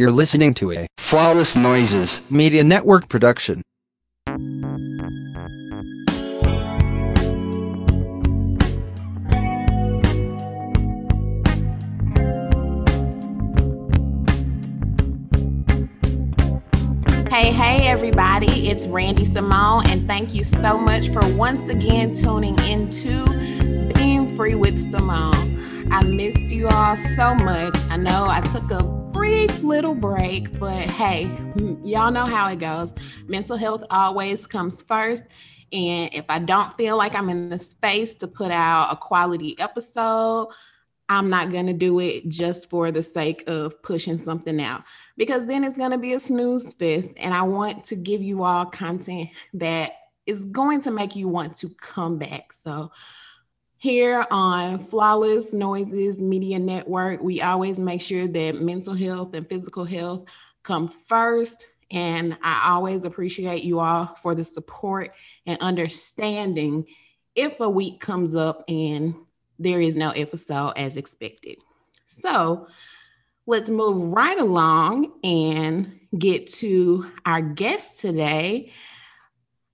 You're listening to a Flawless Noises. Media Network production. Hey, hey, everybody, it's Randy Simone, and thank you so much for once again tuning into Being Free with Simone. I missed you all so much. I know I took a brief little break, but hey, y'all know how it goes. Mental health always comes first. And if I don't feel like I'm in the space to put out a quality episode, I'm not going to do it just for the sake of pushing something out because then it's going to be a snooze fest. And I want to give you all content that is going to make you want to come back. So, here on Flawless Noises Media Network, we always make sure that mental health and physical health come first. And I always appreciate you all for the support and understanding if a week comes up and there is no episode as expected. So, let's move right along and get to our guest today.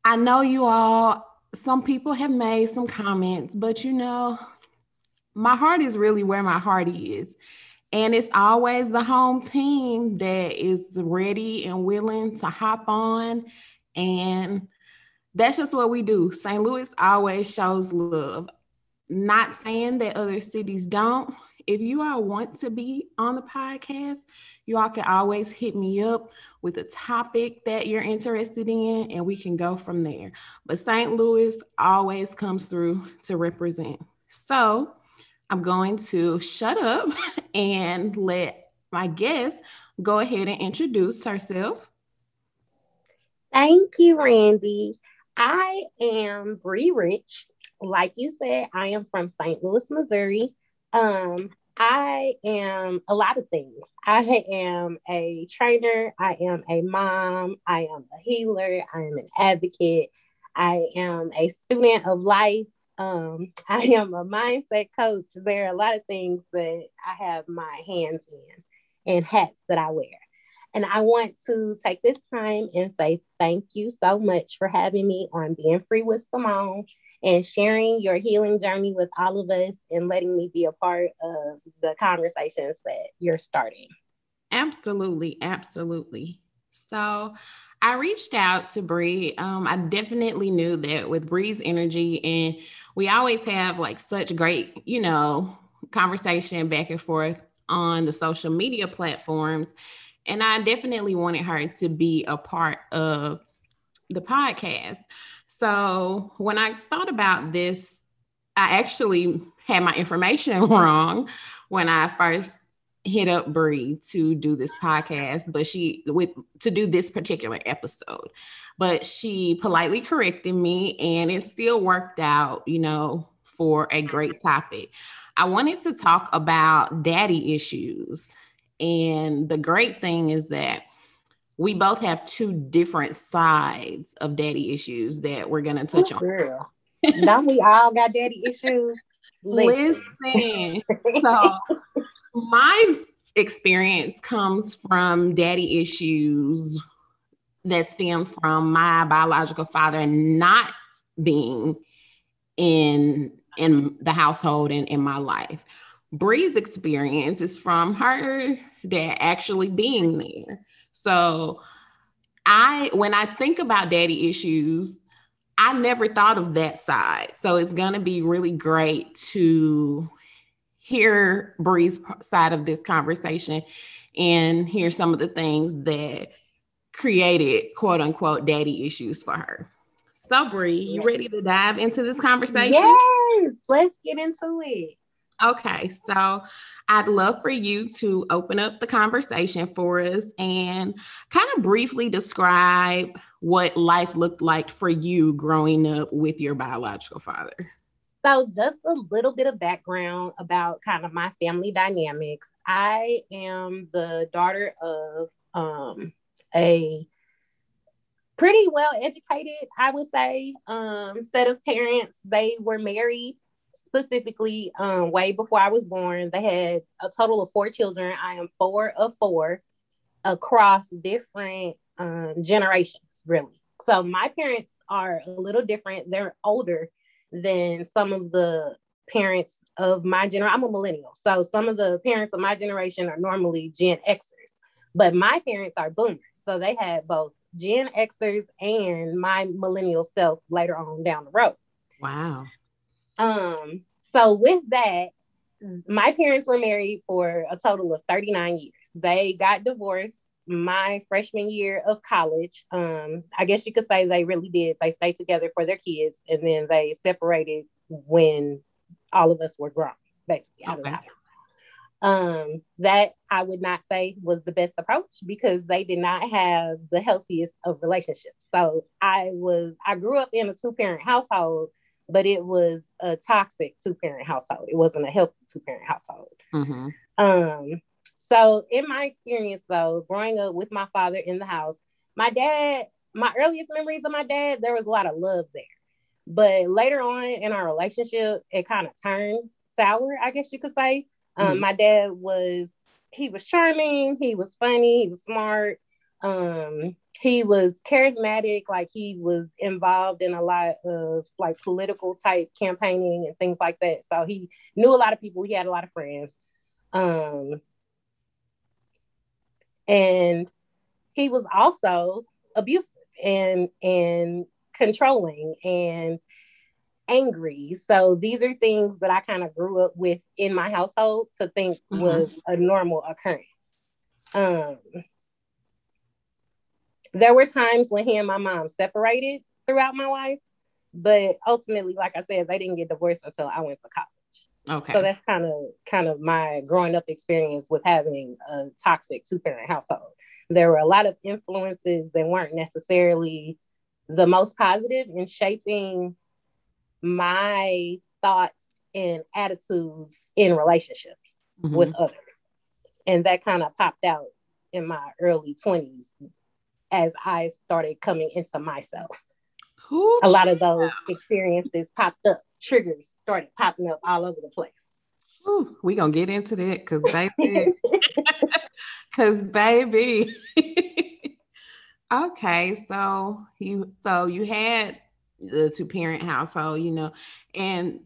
I know you all, some people have made some comments, but you know, my heart is really where my heart is. And it's always the home team that is ready and willing to hop on. And that's just what we do. St. Louis always shows love. Not saying that other cities don't, if you all want to be on the podcast, you all can always hit me up with a topic that you're interested in, and we can go from there. But St. Louis always comes through to represent. So I'm going to shut up and let my guest go ahead and introduce herself. Thank you, Randy. I am Bree Rich. Like you said, I am from St. Louis, Missouri. Um, I am a lot of things. I am a trainer, I am a mom, I am a healer, I am an advocate, I am a student of life, um, I am a mindset coach. There are a lot of things that I have my hands in and hats that I wear. And I want to take this time and say thank you so much for having me on Being Free with Simone and sharing your healing journey with all of us and letting me be a part of the conversations that you're starting. Absolutely, absolutely. So I reached out to Bree. Um, I definitely knew that with Bree's energy, and we always have like such great, you know, conversation back and forth on the social media platforms. And I definitely wanted her to be a part of the podcast. So when I thought about this, I actually had my information wrong when I first hit up Bree to do this podcast, but she with to do this particular episode. But she politely corrected me and it still worked out, you know, for a great topic. I wanted to talk about daddy issues. And the great thing is that we both have two different sides of daddy issues that we're going to touch Ooh, on. Girl. Don't we all got daddy issues? Listen. Listen. so, my experience comes from daddy issues that stem from my biological father not being in in the household and in my life. Bree's experience is from her dad actually being there. So I when I think about daddy issues, I never thought of that side. So it's going to be really great to hear Bree's side of this conversation and hear some of the things that created quote unquote daddy issues for her. So Bree, you ready to dive into this conversation? Yes, let's get into it. Okay, so I'd love for you to open up the conversation for us and kind of briefly describe what life looked like for you growing up with your biological father. So, just a little bit of background about kind of my family dynamics. I am the daughter of um, a pretty well educated, I would say, um, set of parents. They were married specifically um, way before I was born. They had a total of four children. I am four of four. across different um, generations, really. So my parents are a little different. They're older than some of the parents of my generation. I'm a millennial. So some of the parents of my generation are normally Gen Xers, but my parents are boomers. So they had both Gen Xers and my millennial self later on down the road. Wow. Um, so with that, my parents were married for a total of 39 years. They got divorced my freshman year of college. Um, I guess you could say they really did. They stayed together for their kids and then they separated when all of us were grown, basically out okay. of the house. Um, that I would not say was the best approach because they did not have the healthiest of relationships. So I was I grew up in a two-parent household, but it was a toxic two-parent household. It wasn't a healthy two-parent household. Mm-hmm. Um, so in my experience though, growing up with my father in the house, my dad, my earliest memories of my dad, there was a lot of love there. But later on in our relationship, it kind of turned sour, I guess you could say. Um, mm-hmm. My dad was, he was charming, he was funny, he was smart. Um, he was charismatic, like he was involved in a lot of like political type campaigning and things like that. So he knew a lot of people, he had a lot of friends. Um, and he was also abusive and and controlling and angry. So these are things that I kind of grew up with in my household to think mm-hmm. was a normal occurrence. Um, there were times when he and my mom separated throughout my life, but ultimately, like I said, they didn't get divorced until I went to college. Okay. So that's kind of kind of my growing up experience with having a toxic two parent household. There were a lot of influences that weren't necessarily the most positive in shaping my thoughts and attitudes in relationships mm-hmm. with others. And that kind of popped out in my early 20s as I started coming into myself. Ooh, a lot of those experiences popped up, triggers started popping up all over the place. Ooh, we gonna get into that because baby, because baby, Okay, so you so you had the two parent household, you know, and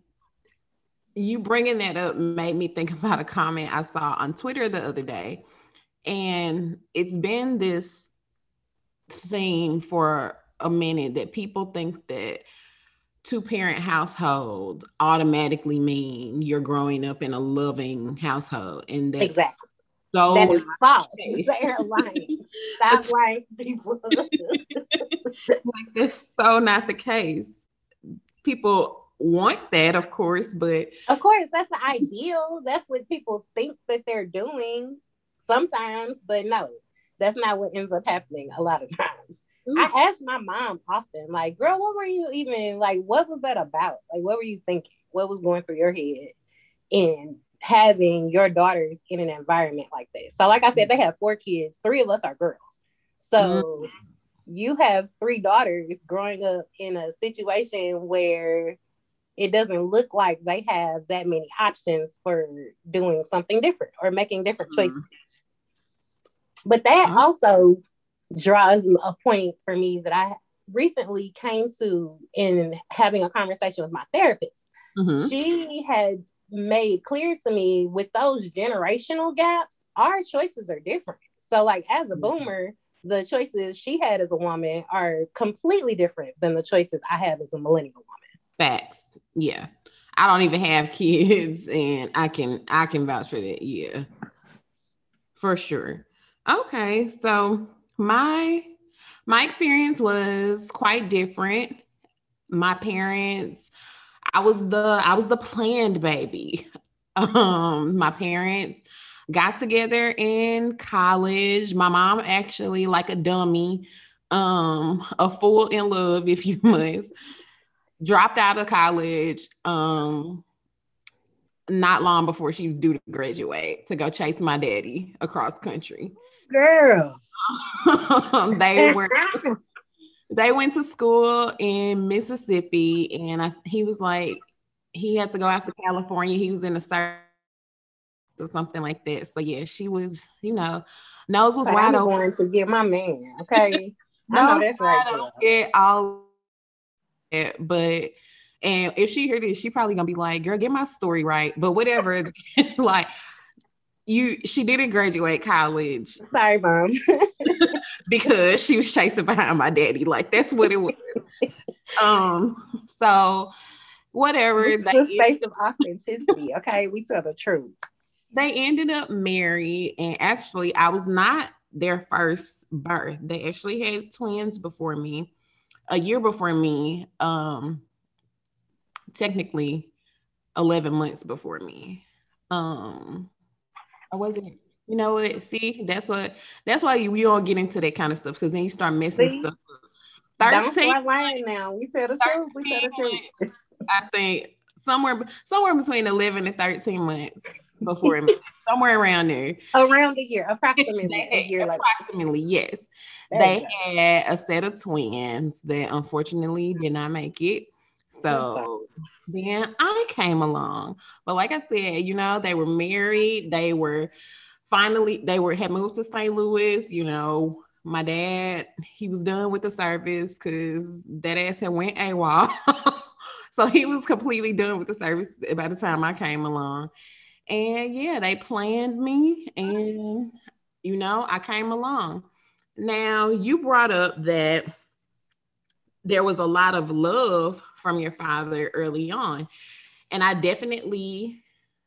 you bringing that up made me think about a comment I saw on Twitter the other day, and it's been this thing for a minute that people think that two parent household automatically mean you're growing up in a loving household and that's exactly so that is false. They're lying. Stop lying, people. like that's so not the case. People want that, of course, but of course, that's the ideal. That's what people think that they're doing sometimes, but no, that's not what ends up happening a lot of times. I ask my mom often, like, girl, what were you even like? What was that about? Like, what were you thinking? What was going through your head? in having your daughters in an environment like this. So, like I said, they have four kids. Three of us are girls. So mm-hmm. you have three daughters growing up in a situation where it doesn't look like they have that many options for doing something different or making different mm-hmm. But that also draws a point for me that I recently came to in having a conversation with my therapist. Mm-hmm. She had made clear to me with those generational gaps, our choices are different. So, like as a mm-hmm. boomer, the choices she had as a woman are completely different than the choices I have as a millennial woman. Facts. Yeah. I don't even have kids and I can I can vouch for that. Yeah. For sure. Okay. So my my experience was quite different. My parents I was the I was the planned baby. Um, my parents got together in college. My mom actually, like a dummy, um, a fool in love, if you must, dropped out of college. Um, not long before she was due to graduate to go chase my daddy across country. Girl. they were they went to school in Mississippi, and I, he was like, he had to go out to California. He was in the service or something like that. So yeah, she was, you know, Nose was But wide I'm open. going to get my man. Okay. I No, know that's right. I don't get all but and if she heard this, she probably gonna be like, "Girl, get my story right." But whatever, like you, she didn't graduate college Sorry, mom. because she was chasing behind my daddy. Like that's what it was. um, so whatever. This the space of authenticity. Okay, we tell the truth. they ended up married, and actually, I was not their first birth. They actually had twins before me, a year before me. Um, technically, eleven months before me. Um, I wasn't. You know what? See, that's what. That's why you, you don't get into that kind of stuff because then you start messing See? stuff. Up. Thirteen. start lying now. We tell the truth. We tell the truth. I think somewhere somewhere between 11 and 13 months before somewhere around there. Around a year, approximately They a year approximately, yes. There they had a set of twins that unfortunately did not make it. So then I came along. But like I said, you know, they were married. They were finally, they were had moved to St. Louis, you know. My dad, he was done with the service because that ass had went AWOL. so he was completely done with the service by the time I came along. And yeah, they planned me and you know, I came along. Now, you brought up that there was a lot of love from your father early on. And I definitely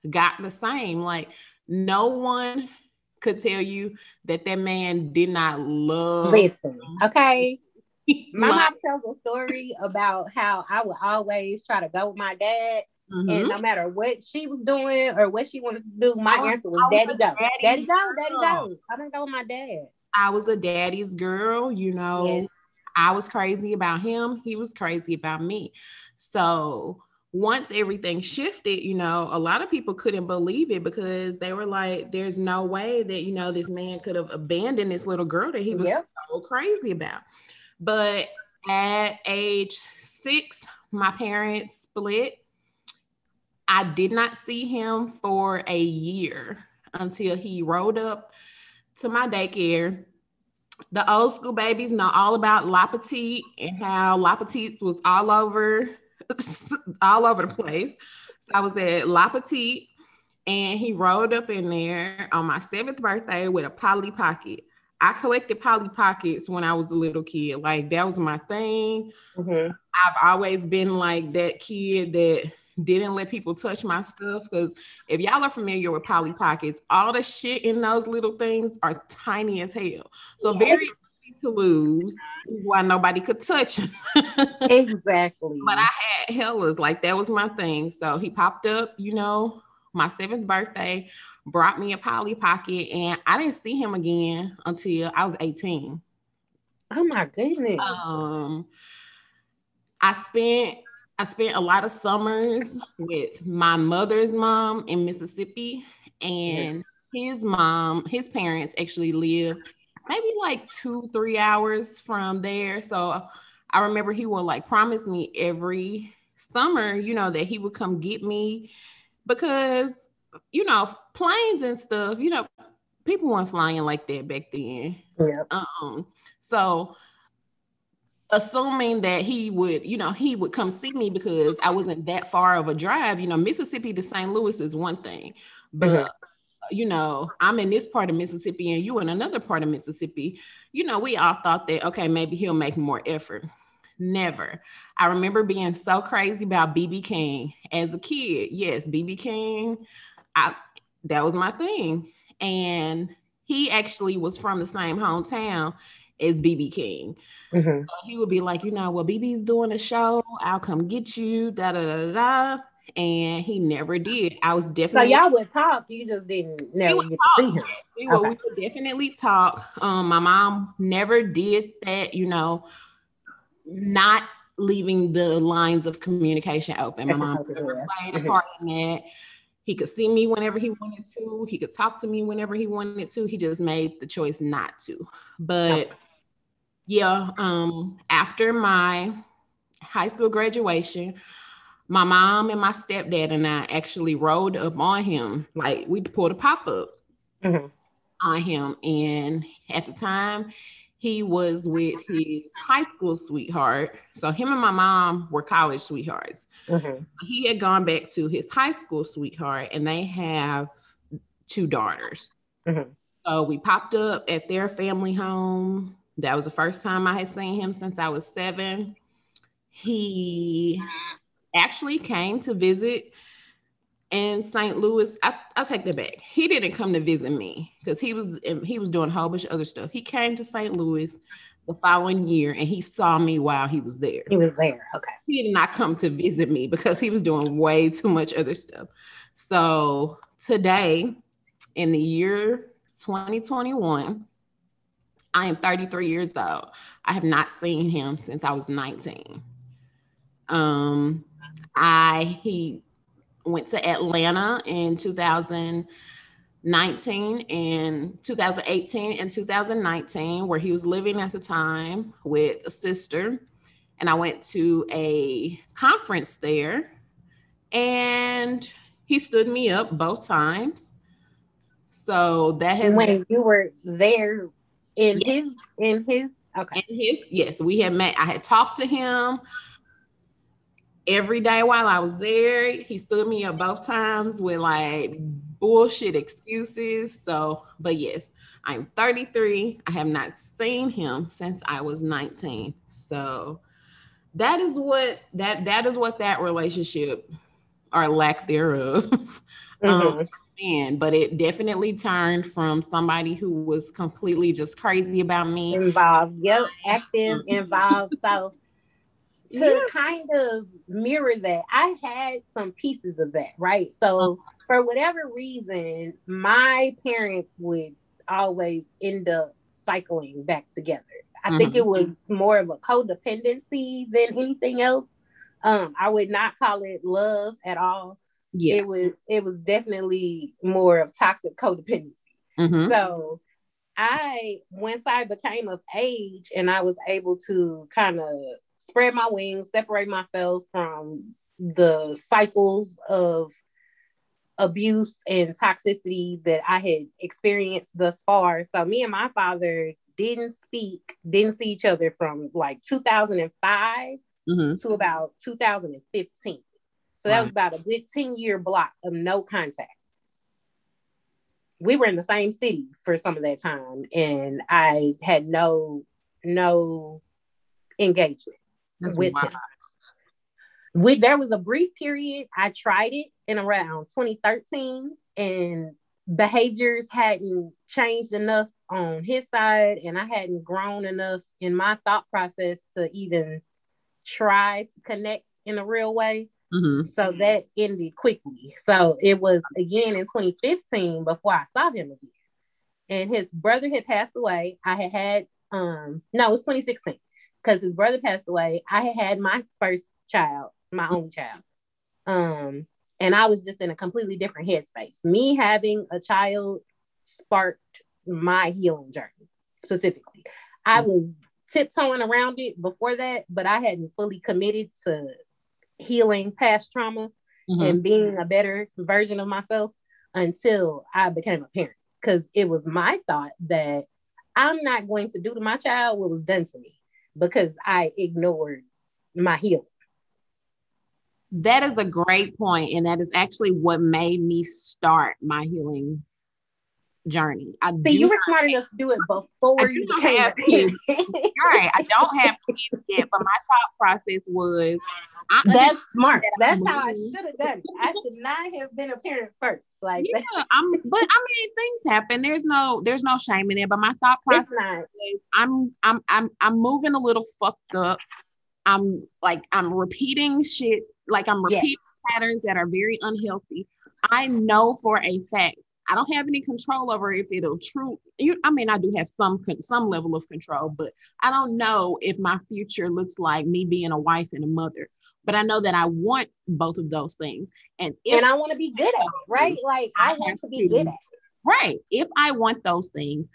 got the same. Like, no one could tell you that that man did not love. Listen, okay. My mom tells a story about how I would always try to go with my dad, mhm. and no matter what she was doing or what she wanted to do, my was- answer was was "Daddy go, Daddy go, Daddy girl. goes." I don't go with my dad. I was a daddy's girl, you know. Yes. I was crazy about him. He was crazy about me. So once everything shifted, you know, a lot of people couldn't believe it because they were like, there's no way that, you know, this man could have abandoned this little girl that he was Yep. so crazy about. But at age six, my parents split. I did not see him for a year until he rolled up to my daycare the old school babies know all about La Petite and how La Petite was all over, all over the place. So I was at La Petite, and he rolled up in there on my seventh birthday with a Polly Pocket. I collected Polly Pockets when I was a little kid. Like that was my thing. Mhm. I've always been like that kid that didn't let people touch my stuff. Because if y'all are familiar with Polly Pockets, all the shit in those little things are tiny as hell. So very easy to lose is why nobody could touch them. Exactly. but I had hellas, like that was my thing. So he popped up, you know, my seventh birthday, brought me a Polly Pocket, and I didn't see him again until I was 18. oh my goodness. Um, I spent I spent a lot of summers with my mother's mom in Mississippi, and his mom, his parents actually lived maybe like two, three hours from there. So I remember he would like promise me every summer, you know, that he would come get me because, you know, planes and stuff, you know, people weren't flying like that back then. Yep. Um, so assuming that he would, you know, he would come see me because I wasn't that far of a drive, you know, Mississippi to St. Louis is one thing, but Mhm. you know, I'm in this part of Mississippi and you in another part of Mississippi, you know, we all thought that okay, maybe he'll make more effort. Never. I remember being so crazy about BB King as a kid. Yes, BB King, I that was my thing. And he actually was from the same hometown as BB King. Mhm. So he would be like, you know, well, BB's doing a show. I'll come get you. Da da da da. And he never did. I was So definitely. y'all would talk, you just didn't never get to see him. we would, we would definitely talk. Um, my mom never did that. You know, not leaving the lines of communication open. My That's mom never played a Mhm. part in that. He could see me whenever he wanted to. He could talk to me whenever he wanted to. He just made the choice not to. But yeah, um, after my high school graduation, my mom and my stepdad and I actually rode up on him. Like we pulled a pop up. Mhm. on him. And at the time, he was with his high school sweetheart. So him and my mom were college sweethearts. Mm-hmm. He had gone back to his high school sweetheart, and they have two daughters. Mm-hmm. So we popped up at their family home. That was the first time I had seen him since I was seven. He actually came to visit in St. Louis. I, will take that back. He didn't come to visit me because he was he was doing a whole bunch of other stuff. He came to St. Louis the following year and he saw me while he was there. He was there. Okay. He did not come to visit me because he was doing way too much other stuff. So today, in the year 2021, I am 33 years old. I have not seen him since I was 19. Um, I he went to Atlanta in 2019 and 2018 and 2019, where he was living at the time with a sister. And I went to a conference there and he stood me up both times. So that has when been, you were there in yes. his in his okay. In his yes, we had met. I had talked to him every day while I was there. He stood me up both times with like bullshit excuses. So, but yes, I'm 33. I have not seen him since I was 19. So that is what that that is what that relationship or lack thereof um, mm-hmm. um, man, but it definitely turned from somebody who was completely just crazy about me. Involved, yep, active, involved. So to yeah. kind of mirror that, I had some pieces of that, right? So uh-huh. for whatever reason, my parents would always end up cycling back together. I mm-hmm. think it was more of a codependency than anything else. Um, I would not call it love at all. Yeah. It was it was definitely more of toxic codependency. Mm-hmm. So I once I became of age and I was able to kind of spread my wings, separate myself from the cycles of abuse and toxicity that I had experienced thus far. So me and my father didn't speak, didn't see each other from like 2005 mm-hmm. to about 2015. So that was about a good 10 year block of no contact. We were in the same city for some of that time and I had no no engagement. That's with wild. him. We, there was a brief period I tried it in around 2013 and behaviors hadn't changed enough on his side and I hadn't grown enough in my thought process to even try to connect in a real way. Mm-hmm. So that ended quickly. So it was again in 2015 before I saw him again. And his brother had passed away. I had had um no, it was 2016 because his brother passed away. I had had my first child, my only child. Um, and I was just in a completely different headspace. Me having a child sparked my healing journey specifically. I mm-hmm. was tiptoeing around it before that, but I hadn't fully committed to healing past trauma mm-hmm. and being a better version of myself until I became a parent. Because it was my thought that I'm not going to do to my child what was done to me because I ignored my healing. That is a great point, and that is actually what made me start my healing journey. I so you were smart enough to do it before you became have kids. right. I don't have kids yet, but my thought process was that's smart. That That's how I should have done it. I should not have been a parent first. Like yeah, I'm but I mean things happen. There's no there's no shame in it. But my thought process is I'm I'm I'm I'm moving a little fucked up. I'm like I'm repeating shit, like I'm repeating yes. patterns that are very unhealthy. I know for a fact I don't have any control over if it'll true. You, I mean, I do have some some level of control, but I don't know if my future looks like me being a wife and a mother. But I know that I want both of those things, and if, and I want to be good at it, right? Like I, I have to be good at it, right? If I want those things,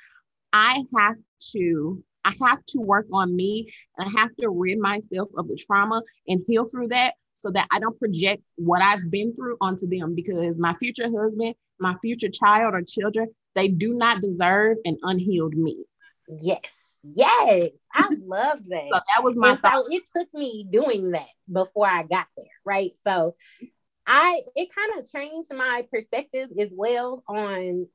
I have to I have to work on me, and I have to rid myself of the trauma and heal through that so that I don't project what I've been through onto them because my future husband, my future child or children, They do not deserve an unhealed me. Yes. Yes. I love that. So that was my and thought. so it took me doing that before I got there, right? So I it kind of changed my perspective as well on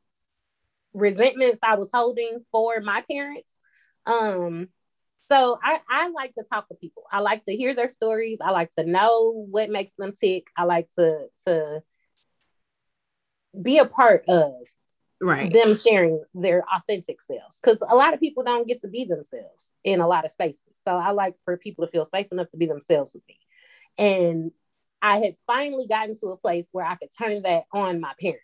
resentments I was holding for my parents. Um so I, I like to talk to people. I like to hear their stories. I like to know what makes them tick. I like to to be a part of right. them sharing their authentic selves because a lot of people don't get to be themselves in a lot of spaces. So I like for people to feel safe enough to be themselves with me. And I had finally gotten to a place where I could turn that on my parents.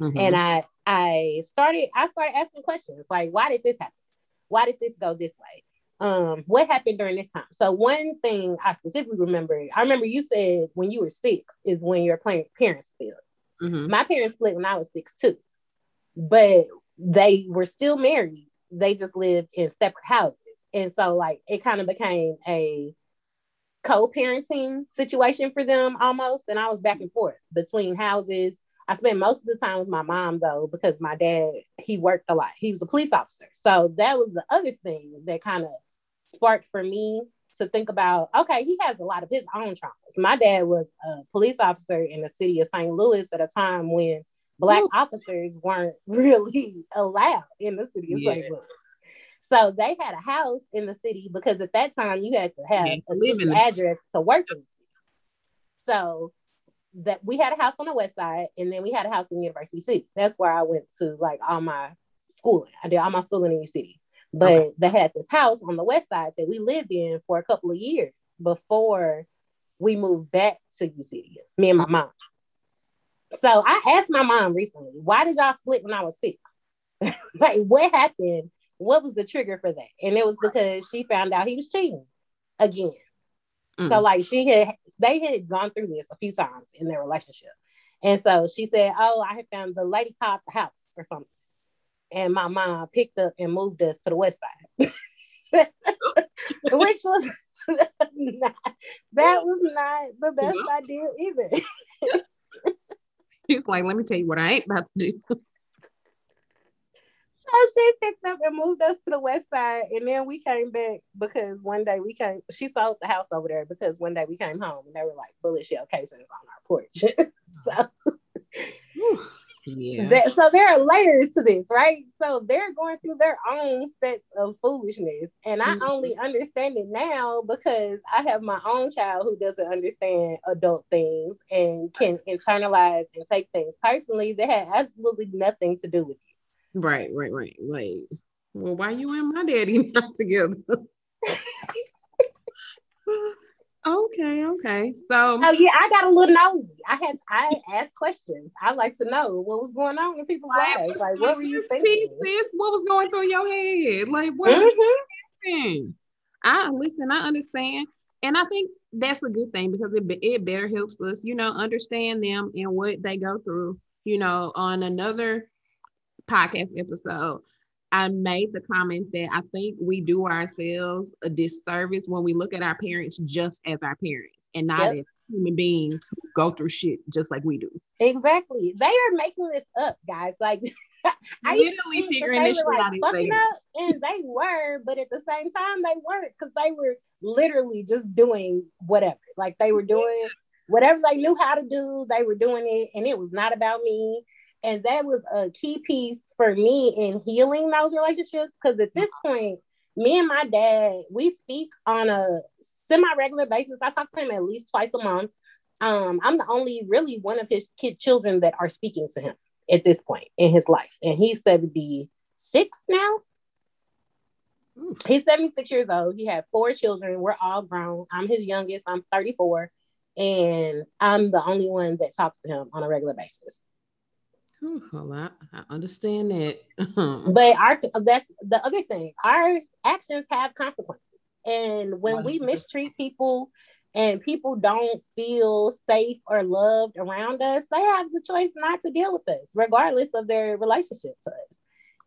Mhm. And I I started I started asking questions like why did this happen? Why did this go this way? Um, what happened during this time? So one thing I specifically remember, I remember you said when you were six is when your parents split. Mhm. My parents split when I was six too, but they were still married. They just lived in separate houses, and so like it kind of became a co-parenting situation for them almost. And I was back and forth between houses. I spent most of the time with my mom though, because my dad he worked a lot. He was a police officer, so that was the other thing that kind of sparked for me to think about. Okay, he has a lot of his own traumas. My dad was a police officer in the city of St. Louis at a time when black Ooh. officers weren't really allowed in the city of Yeah. St. Louis. So they had a house in the city because at that time you had to have Yeah, a city address to work in the city. So that we had a house on the west side and then we had a house in University City. That's where I went to like all my schooling. I did all my schooling in U City. But Okay. they had this house on the west side that we lived in for a couple of years before we moved back to U me and my mom. So I asked my mom recently, why did y'all split when I was six? like what happened? What was the trigger for that? And it was because she found out he was cheating again. So Mm. like she had they had gone through this a few times in their relationship. And so she said, Oh, I had found the lady caught the house or something. And my mom picked up and moved us to the west side. Which was not, that was not the best Yeah. idea either. He's like, let me tell you what I ain't about to do. So she picked up and moved us to the west side, and then we came back because one day we came. She sold the house over there because one day we came home and they were like, "Bullet shell casings on our porch." so, yeah. that, so there are layers to this, right? So they're going through their own sets of foolishness, and I Mhm. only understand it now because I have my own child who doesn't understand adult things and can internalize and take things personally that had absolutely nothing to do with you. Right, right, right. Like, well, why you and my daddy not together? okay, okay. So Oh yeah, I got a little nosy. I had I asked questions. I like to know what was going on in people's lives. Like, what were you thinking? sis, what was going through your head? Like, what Mhm. happening? I listen, I understand. And I think that's a good thing because it, it better helps us, you know, understand them and what they go through. You know, on another podcast episode, I made the comment that I think we do ourselves a disservice when we look at our parents just as our parents and not Yep. as human beings who go through shit just like we do. Exactly. They are making this up, guys. Like, I Literally figuring this shit like, out. in fucking later. up, and they were, but at the same time, they weren't because they were literally just doing whatever. Like they were doing whatever they knew how to do. They were doing it, and it was not about me. And that was a key piece for me in healing those relationships. Because at this point, me and my dad, we speak on a semi-regular basis. I talk to him at least twice a month. Um, I'm the only really one of his kid children that are speaking to him at this point in his life. And he's 76 now. He's 76 years old. He had four children. We're all grown. I'm his youngest. I'm 34. And I'm the only one that talks to him on a regular basis. Well, I, I understand that. But our that's the other thing. Our actions have consequences. And when we mistreat people and people don't feel safe or loved around us, they have the choice not to deal with us, regardless of their relationship to us.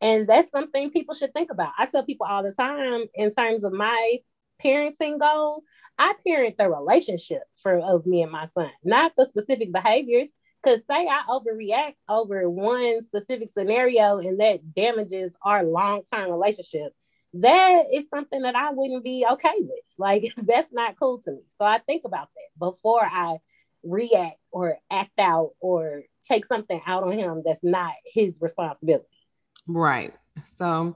And that's something people should think about. I tell people all the time in terms of my parenting goal, I parent the relationship for of me and my son, not the specific behaviors. Cause say I overreact over one specific scenario and that damages our long-term relationship, that is something that I wouldn't be okay with. Like that's not cool to me. So I think about that before I react or act out or take something out on him that's not his responsibility. Right. So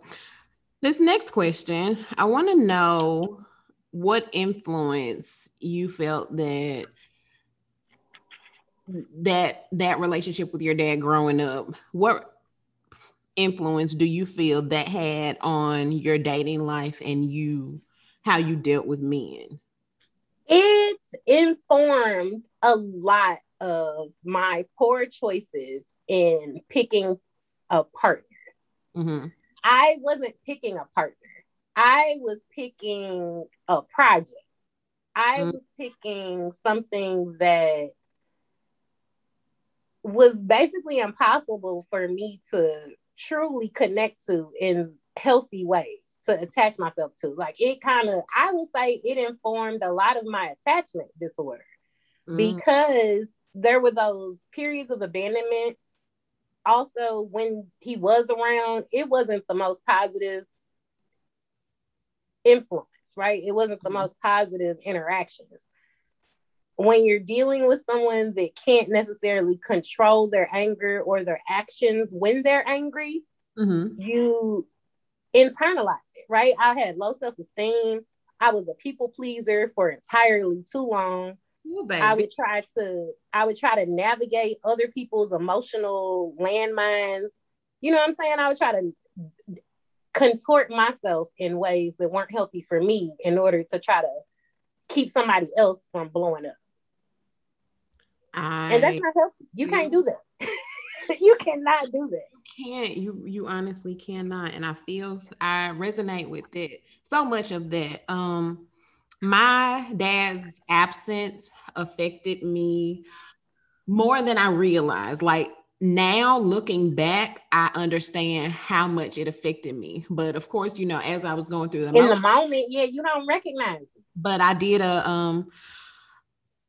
this next question, I want to know what influence you felt that that that relationship with your dad growing up what influence do you feel that had on your dating life and you how you dealt with men it's informed a lot of my poor choices in picking a partner mm-hmm. i wasn't picking a partner i was picking a project i mm-hmm. was picking something that was basically impossible for me to truly connect to in healthy ways to attach myself to. Like it kind of, I would say it informed a lot of my attachment disorder mm. because there were those periods of abandonment. Also, when he was around, it wasn't the most positive influence, right? It wasn't the mm. most positive interactions when you're dealing with someone that can't necessarily control their anger or their actions when they're angry, mm-hmm. you internalize it, right? I had low self esteem. I was a people pleaser for entirely too long. Ooh, I would try to I would try to navigate other people's emotional landmines. You know what I'm saying? I would try to contort myself in ways that weren't healthy for me in order to try to keep somebody else from blowing up. I, and that's not healthy. You can't do that. you cannot do that. You can't. You you honestly cannot. And I feel I resonate with it. So much of that. Um, my dad's absence affected me more than I realized. Like now looking back, I understand how much it affected me. But of course, you know, as I was going through the in the moment, yeah, you don't recognize it. But I did a um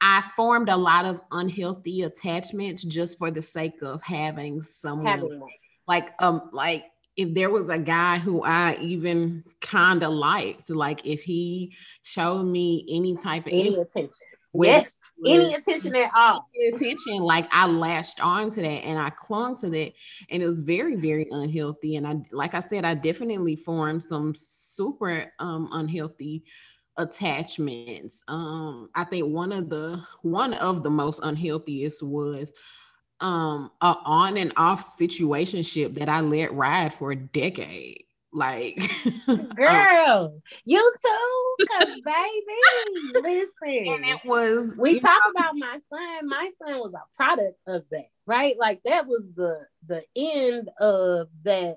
I formed a lot of unhealthy attachments just for the sake of having someone having like um like if there was a guy who I even kind of liked, so like if he showed me any type of any attention, yes, any attention at all, attention, like I latched on to that and I clung to that, and it was very, very unhealthy. And I, like I said, I definitely formed some super um unhealthy attachments. Um, I think one of the one of the most unhealthiest was um a on and off situationship that I let ride for a decade. Like girl, you too, cause baby, listen. And it was we talk know, about my son. My son was a product of that, right? Like that was the the end of that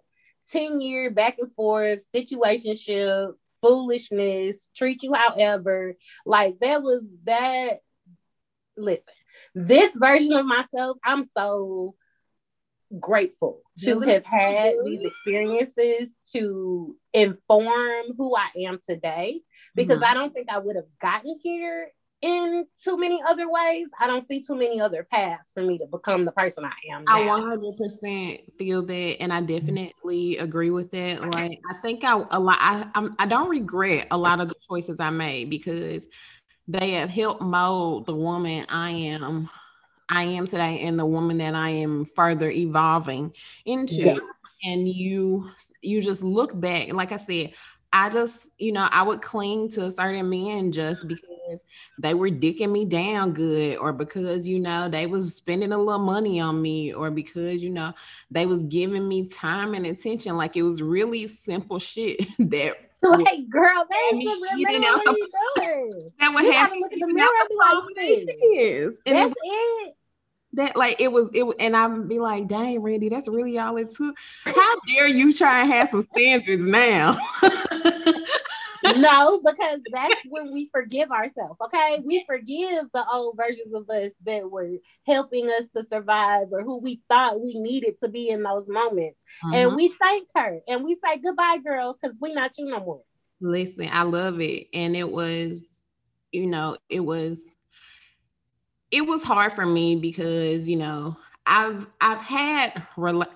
10 year back and forth situationship foolishness, treat you however. Like that was that. Listen, this version of myself, I'm so grateful to have had these experiences to inform who I am today because mm-hmm. I don't think I would have gotten here in too many other ways. I don't see too many other paths for me to become the person I am. Now. I 100% feel that, and I mm-hmm. definitely agree with that. Like, I think I a lot. I I'm, I don't regret a lot of the choices I made because they have helped mold the woman I am. I am today, and the woman that I am further evolving into. And you, you just look back, like I said, I just, you know, I would cling to certain men just mm-hmm. because they were dicking me down good, or because, you know, they was spending a little money on me, or because, you know, they was giving me time and attention. Like it was really simple shit that like, girl, that ain't really what you doing. That would have to look in the mirror and be like, That's it that like it was it and I'd be like, dang, Randy, that's really all it took. How dare you try and have some standards now? No, because that's when we forgive ourselves. Okay. We forgive the old versions of us that were helping us to survive or who we thought we needed to be in those moments. Uh-huh. And we thank her and we say goodbye, girl, because we not you no more. Listen, I love it. And it was, you know, it was it was hard for me because you know I've I've had rela-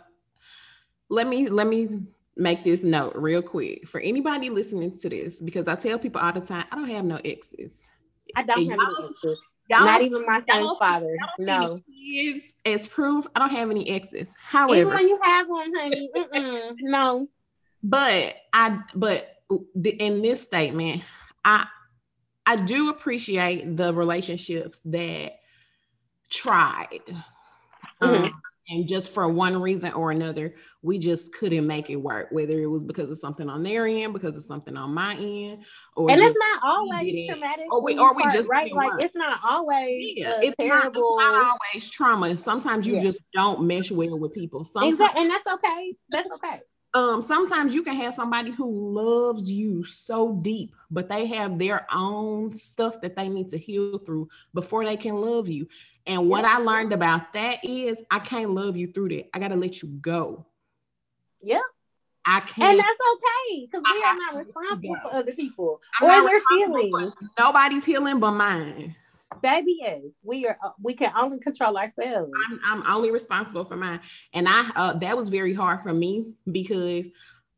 let me let me make this note real quick for anybody listening to this because I tell people all the time I don't have no exes. I don't And have y'all- exes. Not even my son's father. No. Kids as proof. I don't have any exes. Even However, when you have one, honey. No. but I but in this statement, I I do appreciate the relationships that tried. Um, Mhm. And just for one reason or another, we just couldn't make it work, whether it was because of something on their end, because of something on my end, or And it's not always traumatic. or we- or we part, just right. Like work. it's not always yeah, it's not, it's terrible. not always trauma. Sometimes you Yeah. just don't mesh well with people. Sometimes Exactly, and that's okay. That's okay. um sometimes you can have somebody who loves you so deep but they have their own stuff that they need to heal through before they can love you and what i learned about that is i can't love you through that i gotta let you go Yeah. i can't And that's okay because we I are not responsible for other people I'm or their feelings. nobody's healing but mine Baby, is. we are. Uh, we can only control ourselves. I'm, I'm only responsible for mine and i uh, that was very hard for me because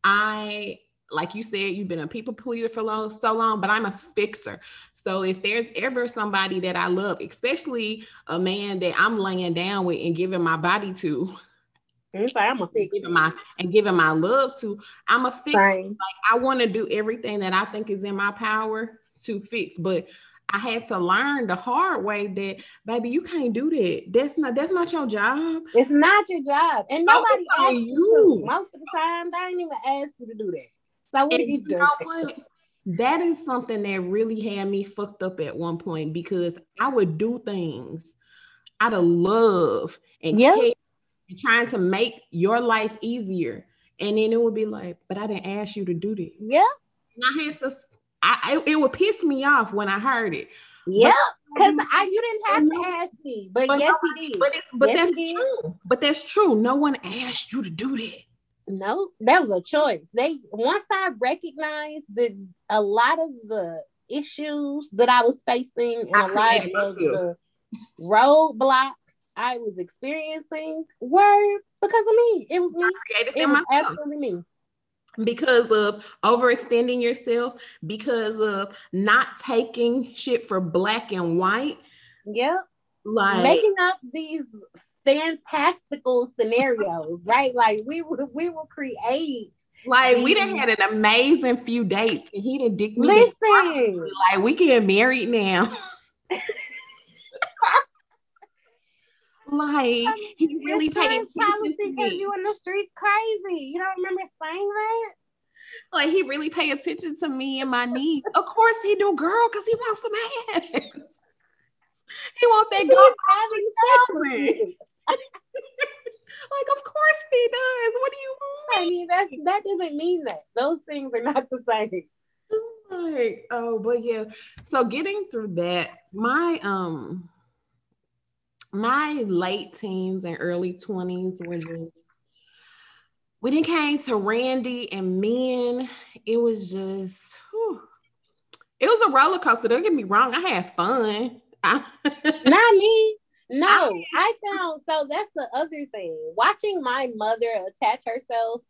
i like you said you've been a people pleaser for long, so long but i'm a fixer so if there's ever somebody that i love especially a man that i'm laying down with and giving my body to And it's like I'm a fix. giving my and giving my love to i'm a fixer Same. I want to do everything that I think is in my power to fix, but I had to learn the hard way that baby, you can't do that. That's not that's not your job. It's not your job, and nobody asks you. you. Most of the time, they ain't even ask you to do that. So what And you you do? That is something that really had me fucked up at one point because I would do things out of love and Yeah. care and trying to make your life easier. And then it would be like, but I didn't ask you to do that. Yeah, And I had to I, it, it would piss me off when I heard it. yeah. Because I you didn't have to ask me, but, But yes, nobody- he did. But it's but Yes, that's true. But that's true. No one asked you to do that. No, that was a choice. They once I recognized that a lot of the issues that I was facing and I a lot of the roadblocks I was experiencing were because of me. It was me. Created It them was myself absolutely me. because of overextending yourself, because of not taking shit for black and white. Yep. Like Making up these fantastical scenarios, right? Like we would we will create. like we done had an amazing few dates and he didn't dick me. Listen, Like we getting married now. like um, he really paid policy because you in the streets crazy. You don't remember saying that? Like he really pay attention to me and my needs. Of course he do, girl, because he wants some ass. he want that girl. having sex with you. Like, of course he does. What do you I mean? mean, that that doesn't mean that. Those things are not the same. Like, oh, but yeah. So getting through that, my um my late teens and early 20s were just when it came to Randy and men, it was just whew, it was a roller coaster. Don't get me wrong, I had fun. I- Not me. No, I- I found so that's the other thing. Watching my mother attach herself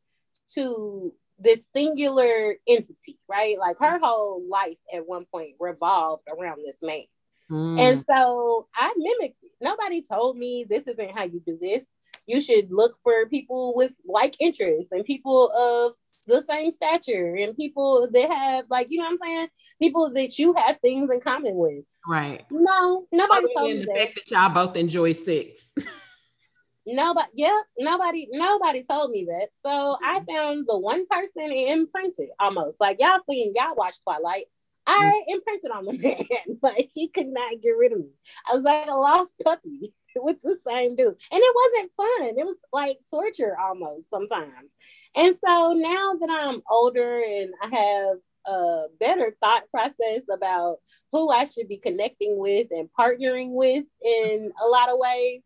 to this singular entity, right? Like her whole life at one point revolved around this man. Mm. And so I mimicked it. Nobody told me this isn't how you do this. You should look for people with like interests and people of the same stature and people that have like, you know what I'm saying? People that you have things in common with. right. No, nobody Other told me the that. fact that y'all both enjoy sex. Nobody, yeah, nobody, nobody told me that. So I mm-hmm. found the one person and imprinted almost like y'all seen, y'all watch Twilight. I mm. imprinted on the man, like he could not get rid of me. I was like a lost puppy with the same dude, and it wasn't fun. It was like torture almost sometimes. And so now that I'm older and I have a better thought process about who I should be connecting with and partnering with in a lot of ways,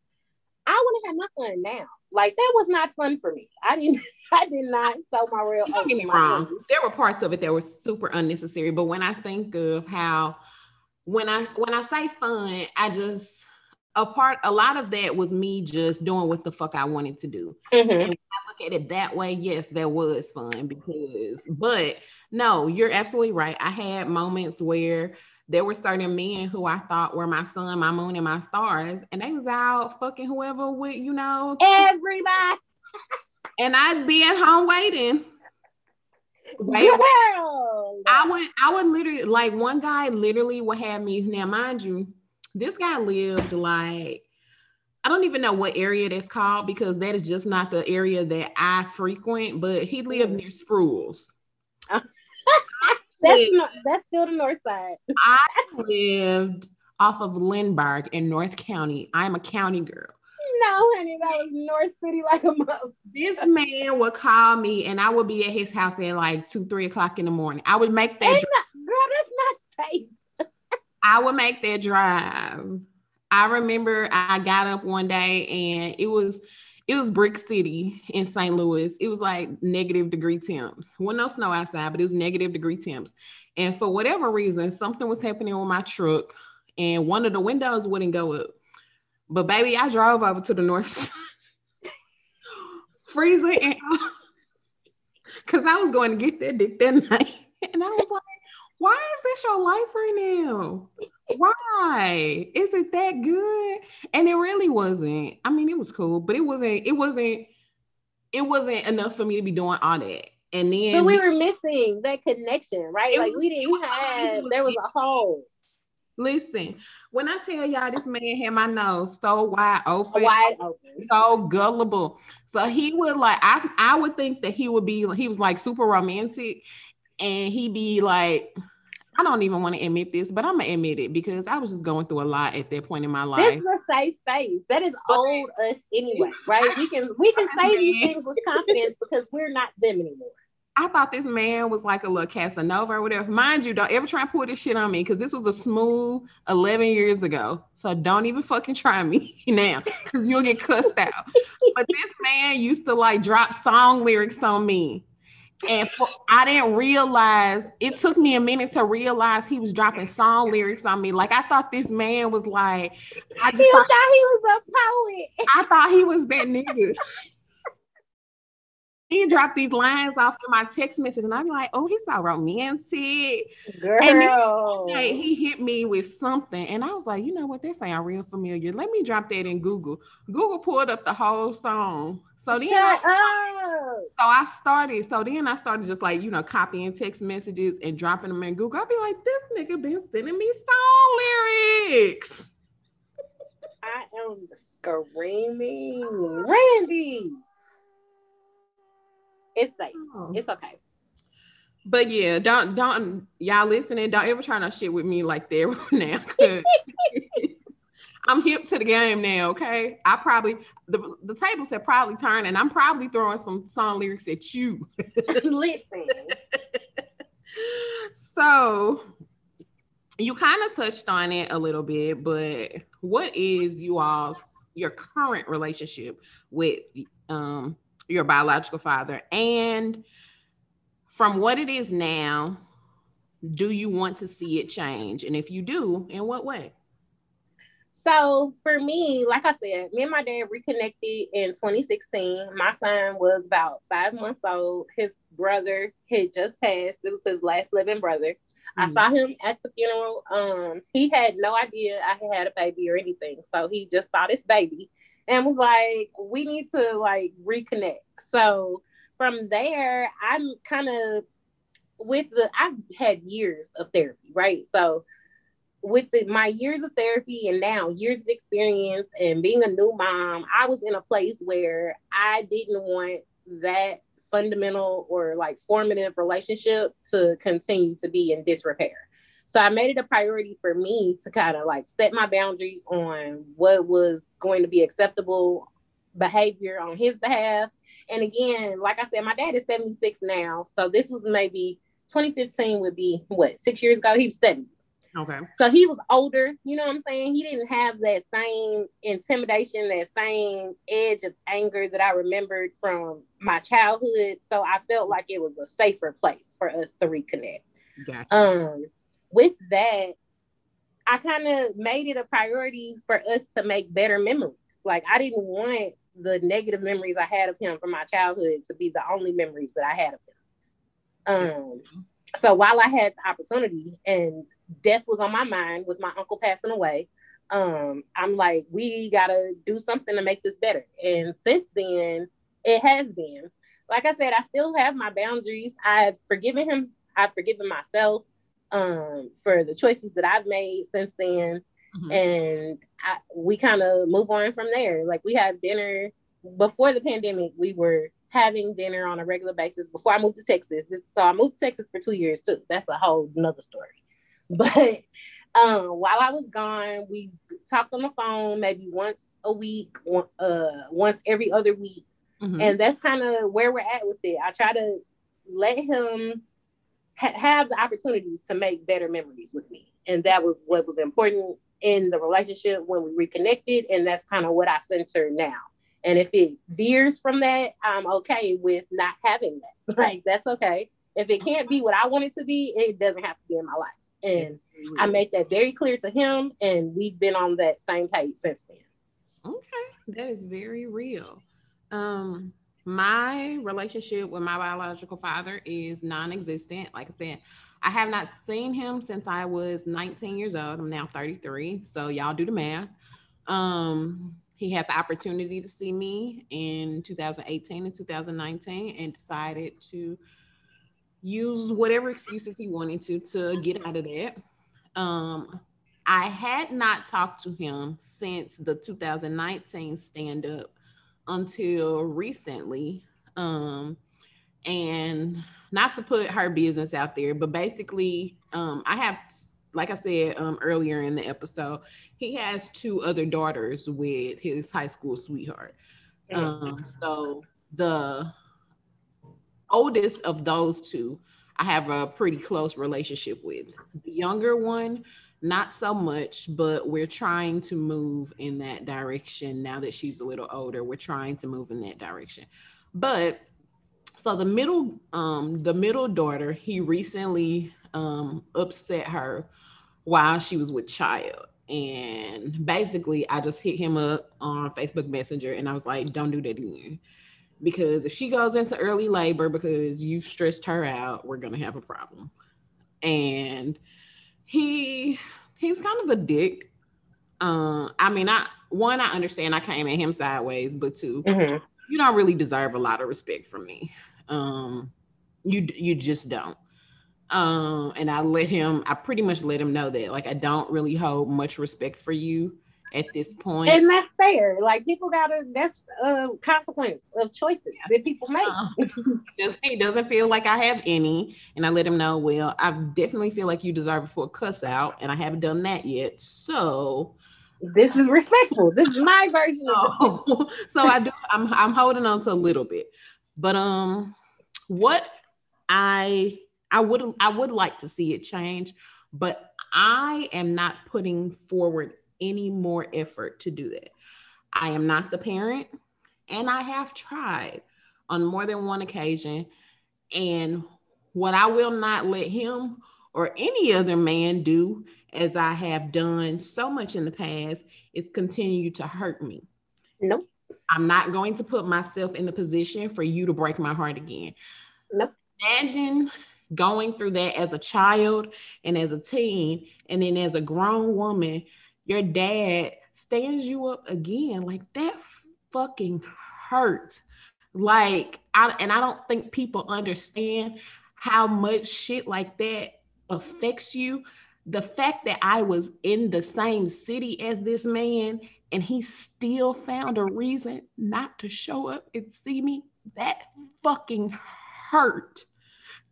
I want to have my fun now. Like that was not fun for me. I didn't. I did not sow my real. Don't get me wrong. There were parts of it that were super unnecessary, but when I think of how when I when I say fun, I just a part a lot of that was me just doing what the fuck I wanted to do. Mhm. And I look at it that way, yes, that was fun because, but no, you're absolutely right. I had moments where there were certain men who I thought were my sun, my moon, and my stars, and they was out fucking whoever with, you know, Everybody, and I'd be at home waiting. Wait, wait. I would, I would literally like one guy literally would have me. Now, mind you, this guy lived like I don't even know what area that's called because that is just not the area that I frequent. But he lived mm. near Spruels. that's that's still the north side. I lived off of Lindbergh in North County. I'm a county girl. No, honey, that was North City like a mother. This man would call me and I would be at his house at like two, three o'clock in the morning. I would make that not- Girl, that's not safe. I would make that drive. I remember I got up one day and it was it was Brick City in St. Louis. It was like negative degree temps. Well, no snow outside, but it was negative degree temps. And for whatever reason, something was happening with my truck, and one of the windows wouldn't go up. But baby, I drove over to the north side, freezing, because I was going to get that dick that night, and I was like, "Why is this your life right now? Why is it that good?" And it really wasn't. I mean, it was cool, but it wasn't. It wasn't. It wasn't enough for me to be doing all that. And then But we were missing that connection, right? Like was- we didn't have. There was a hole, listen, when I tell y'all this man had my nose so wide open, wide open. so gullible. So he would like I I would think that he would be he was like super romantic and he'd be like I don't even want to admit this, but I'm gonna admit it because I was just going through a lot at that point in my life. This is a safe space. That is old us anyway, right? We can we can say these things with confidence because we're not them anymore. I thought this man was like a little Casanova or whatever. Mind you, don't ever try and pull this shit on me because this was a smooth 11 years ago. So don't even fucking try me now because you'll get cussed out. but this man used to like drop song lyrics on me. And for, I didn't realize it took me a minute to realize he was dropping song lyrics on me. Like I thought this man was like, I just thought thought, he was a poet. I thought he was that nigga. He dropped these lines off in my text message, and I'm like, "Oh, he's so romantic." Girl. Hey, he hit me with something, and I was like, "You know what? This ain't real familiar. Let me drop that in Google." Google pulled up the whole song. So then, Shut I, up. so I started. So then I started just like you know copying text messages and dropping them in Google. I'd be like, "This nigga been sending me song lyrics." I am screaming. Randy. It's safe. Oh. It's okay. But yeah, don't don't y'all listening. Don't ever try no shit with me like that now. I'm hip to the game now. Okay, I probably the the tables have probably turned, and I'm probably throwing some song lyrics at you. Listen. so you kind of touched on it a little bit, but what is you all's your current relationship with um your biological father and from what it is now do you want to see it change and if you do in what way So for me, like I said, me and my dad reconnected in 2016. My son was about five months old. His brother had just passed. It was his last living brother. I Mhm. saw him at the funeral. Um, he had no idea I had had a baby or anything. So he just saw this baby and was like, we need to like reconnect. So from there, I'm kind of with the I've had years of therapy, right? So with the, my years of therapy and now years of experience and being a new mom, I was in a place where I didn't want that fundamental or like formative relationship to continue to be in disrepair. So I made it a priority for me to kind of like set my boundaries on what was going to be acceptable behavior on his behalf. And again, like I said, my dad is 76 now. So this was maybe 2015 would be what, six years ago? He was 70. Okay So he was older, you know what I'm saying? He didn't have that same intimidation, that same edge of anger that I remembered from my childhood. So I felt like it was a safer place for us to reconnect. gotcha Um, with that, I kind of made it a priority for us to make better memories. Like I didn't want the negative memories I had of him from my childhood to be the only memories that I had of him. Um, so while I had the opportunity and death was on my mind with my uncle passing away, um, I'm like, we gotta do something to make this better. And since then, it has been. Like I said, I still have my boundaries. I've forgiven him. I've forgiven myself um, for the choices that I've made since then. Mm-hmm. And I, we kind of move on from there. Like we had dinner before the pandemic. We were having dinner on a regular basis before I moved to Texas. This, so I moved to Texas for two years too. That's a whole nother story. But um, while I was gone, we talked on the phone maybe once a week, uh, once every other week. Mm-hmm. And that's kind of where we're at with it. I try to let him ha- have the opportunities to make better memories with me. And that was what was important in the relationship when we reconnected. And that's kind of what I center now. And if it veers from that, I'm okay with not having that. Like, that's okay. If it can't be what I want it to be, it doesn't have to be in my life. And I made that very clear to him, and we've been on that same page since then. Okay, that is very real. Um, my relationship with my biological father is non-existent. Like I said, I have not seen him since I was 19 years old. I'm now 33, so y'all do the math. Um, he had the opportunity to see me in 2018 and 2019 and decided to use whatever excuses he wanted to to get out of that. Um, I had not talked to him since the 2019 stand up until recently. Um, and not to put her business out there, but basically, um, I have, like I said um, earlier in the episode, he has two other daughters with his high school sweetheart. Um, so the oldest of those two, I have a pretty close relationship with. The younger one, not so much, but we're trying to move in that direction now that she's a little older. We're trying to move in that direction. But so the middle um the middle daughter, he recently um upset her while she was with child. And basically I just hit him up on Facebook Messenger and I was like, don't do that again because if she goes into early labor because you stressed her out, we're gonna have a problem. And he he was kind of a dick. Uh, I mean, I one I understand I came at him sideways, but 2 mm-hmm. you don't really deserve a lot of respect from me. Um, you you just don't. Um, and I let him. I pretty much let him know that like I don't really hold much respect for you at this point. And that's fair. Like people gotta that's a consequence of choices that people make. Um, he doesn't feel like I have any. And I let him know, well, I definitely feel like you deserve a full cuss out, and I haven't done that yet. So this is respectful. This is my version of so, so I do I'm I'm holding on to a little bit. But um what I I would I would like to see it change, but I am not putting forward any more effort to do that. I am not the parent, and I have tried on more than one occasion. And what I will not let him or any other man do, as I have done so much in the past, is continue to hurt me. Nope. I'm not going to put myself in the position for you to break my heart again. Nope. Imagine going through that as a child and as a teen, and then as a grown woman, your dad stands you up again. Like that fucking hurt. Like, I, and I don't think people understand how much shit like that affects you. The fact that I was in the same city as this man and he still found a reason not to show up and see me, that fucking hurt.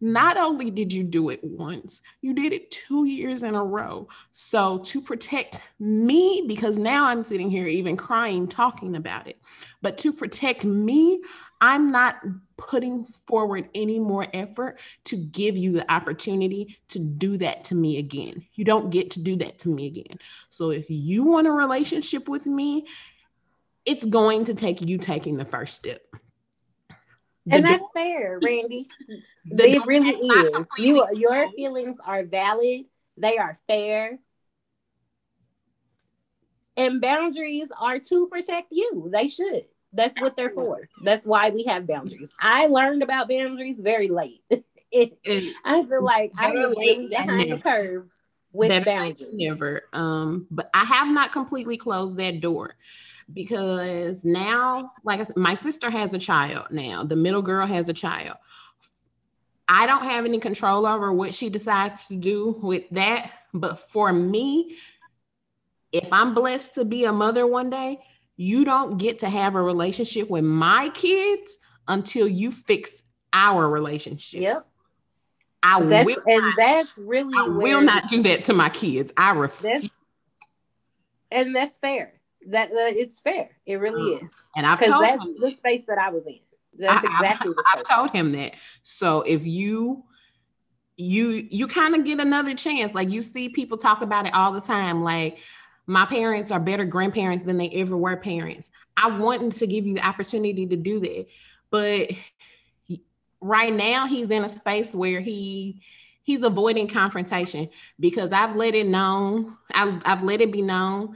Not only did you do it once, you did it two years in a row. So, to protect me, because now I'm sitting here even crying talking about it, but to protect me, I'm not putting forward any more effort to give you the opportunity to do that to me again. You don't get to do that to me again. So, if you want a relationship with me, it's going to take you taking the first step and that's fair, Randy. it really is. You, your feelings are valid. They are fair. And boundaries are to protect you. They should. That's what they're for. That's why we have boundaries. I learned about boundaries very late. it, I feel like I was really behind the curve with boundaries. Never. Um, but I have not completely closed that door because now, like said, my sister has a child now. The middle girl has a child. I don't have any control over what she decides to do with that. But for me, if I'm blessed to be a mother one day, you don't get to have a relationship with my kids until you fix our relationship. Yep. I that's, will and not, that's really I will not do that to my kids. I refuse. And that's fair. That uh, it's fair. It really mm. is. And I've told that's him the space that I was in. That's I, exactly. I, I've told him that. So if you you you kind of get another chance, like you see people talk about it all the time, like my parents are better grandparents than they ever were parents. I wanted to give you the opportunity to do that, but right now he's in a space where he he's avoiding confrontation because I've let it known. I've, I've let it be known.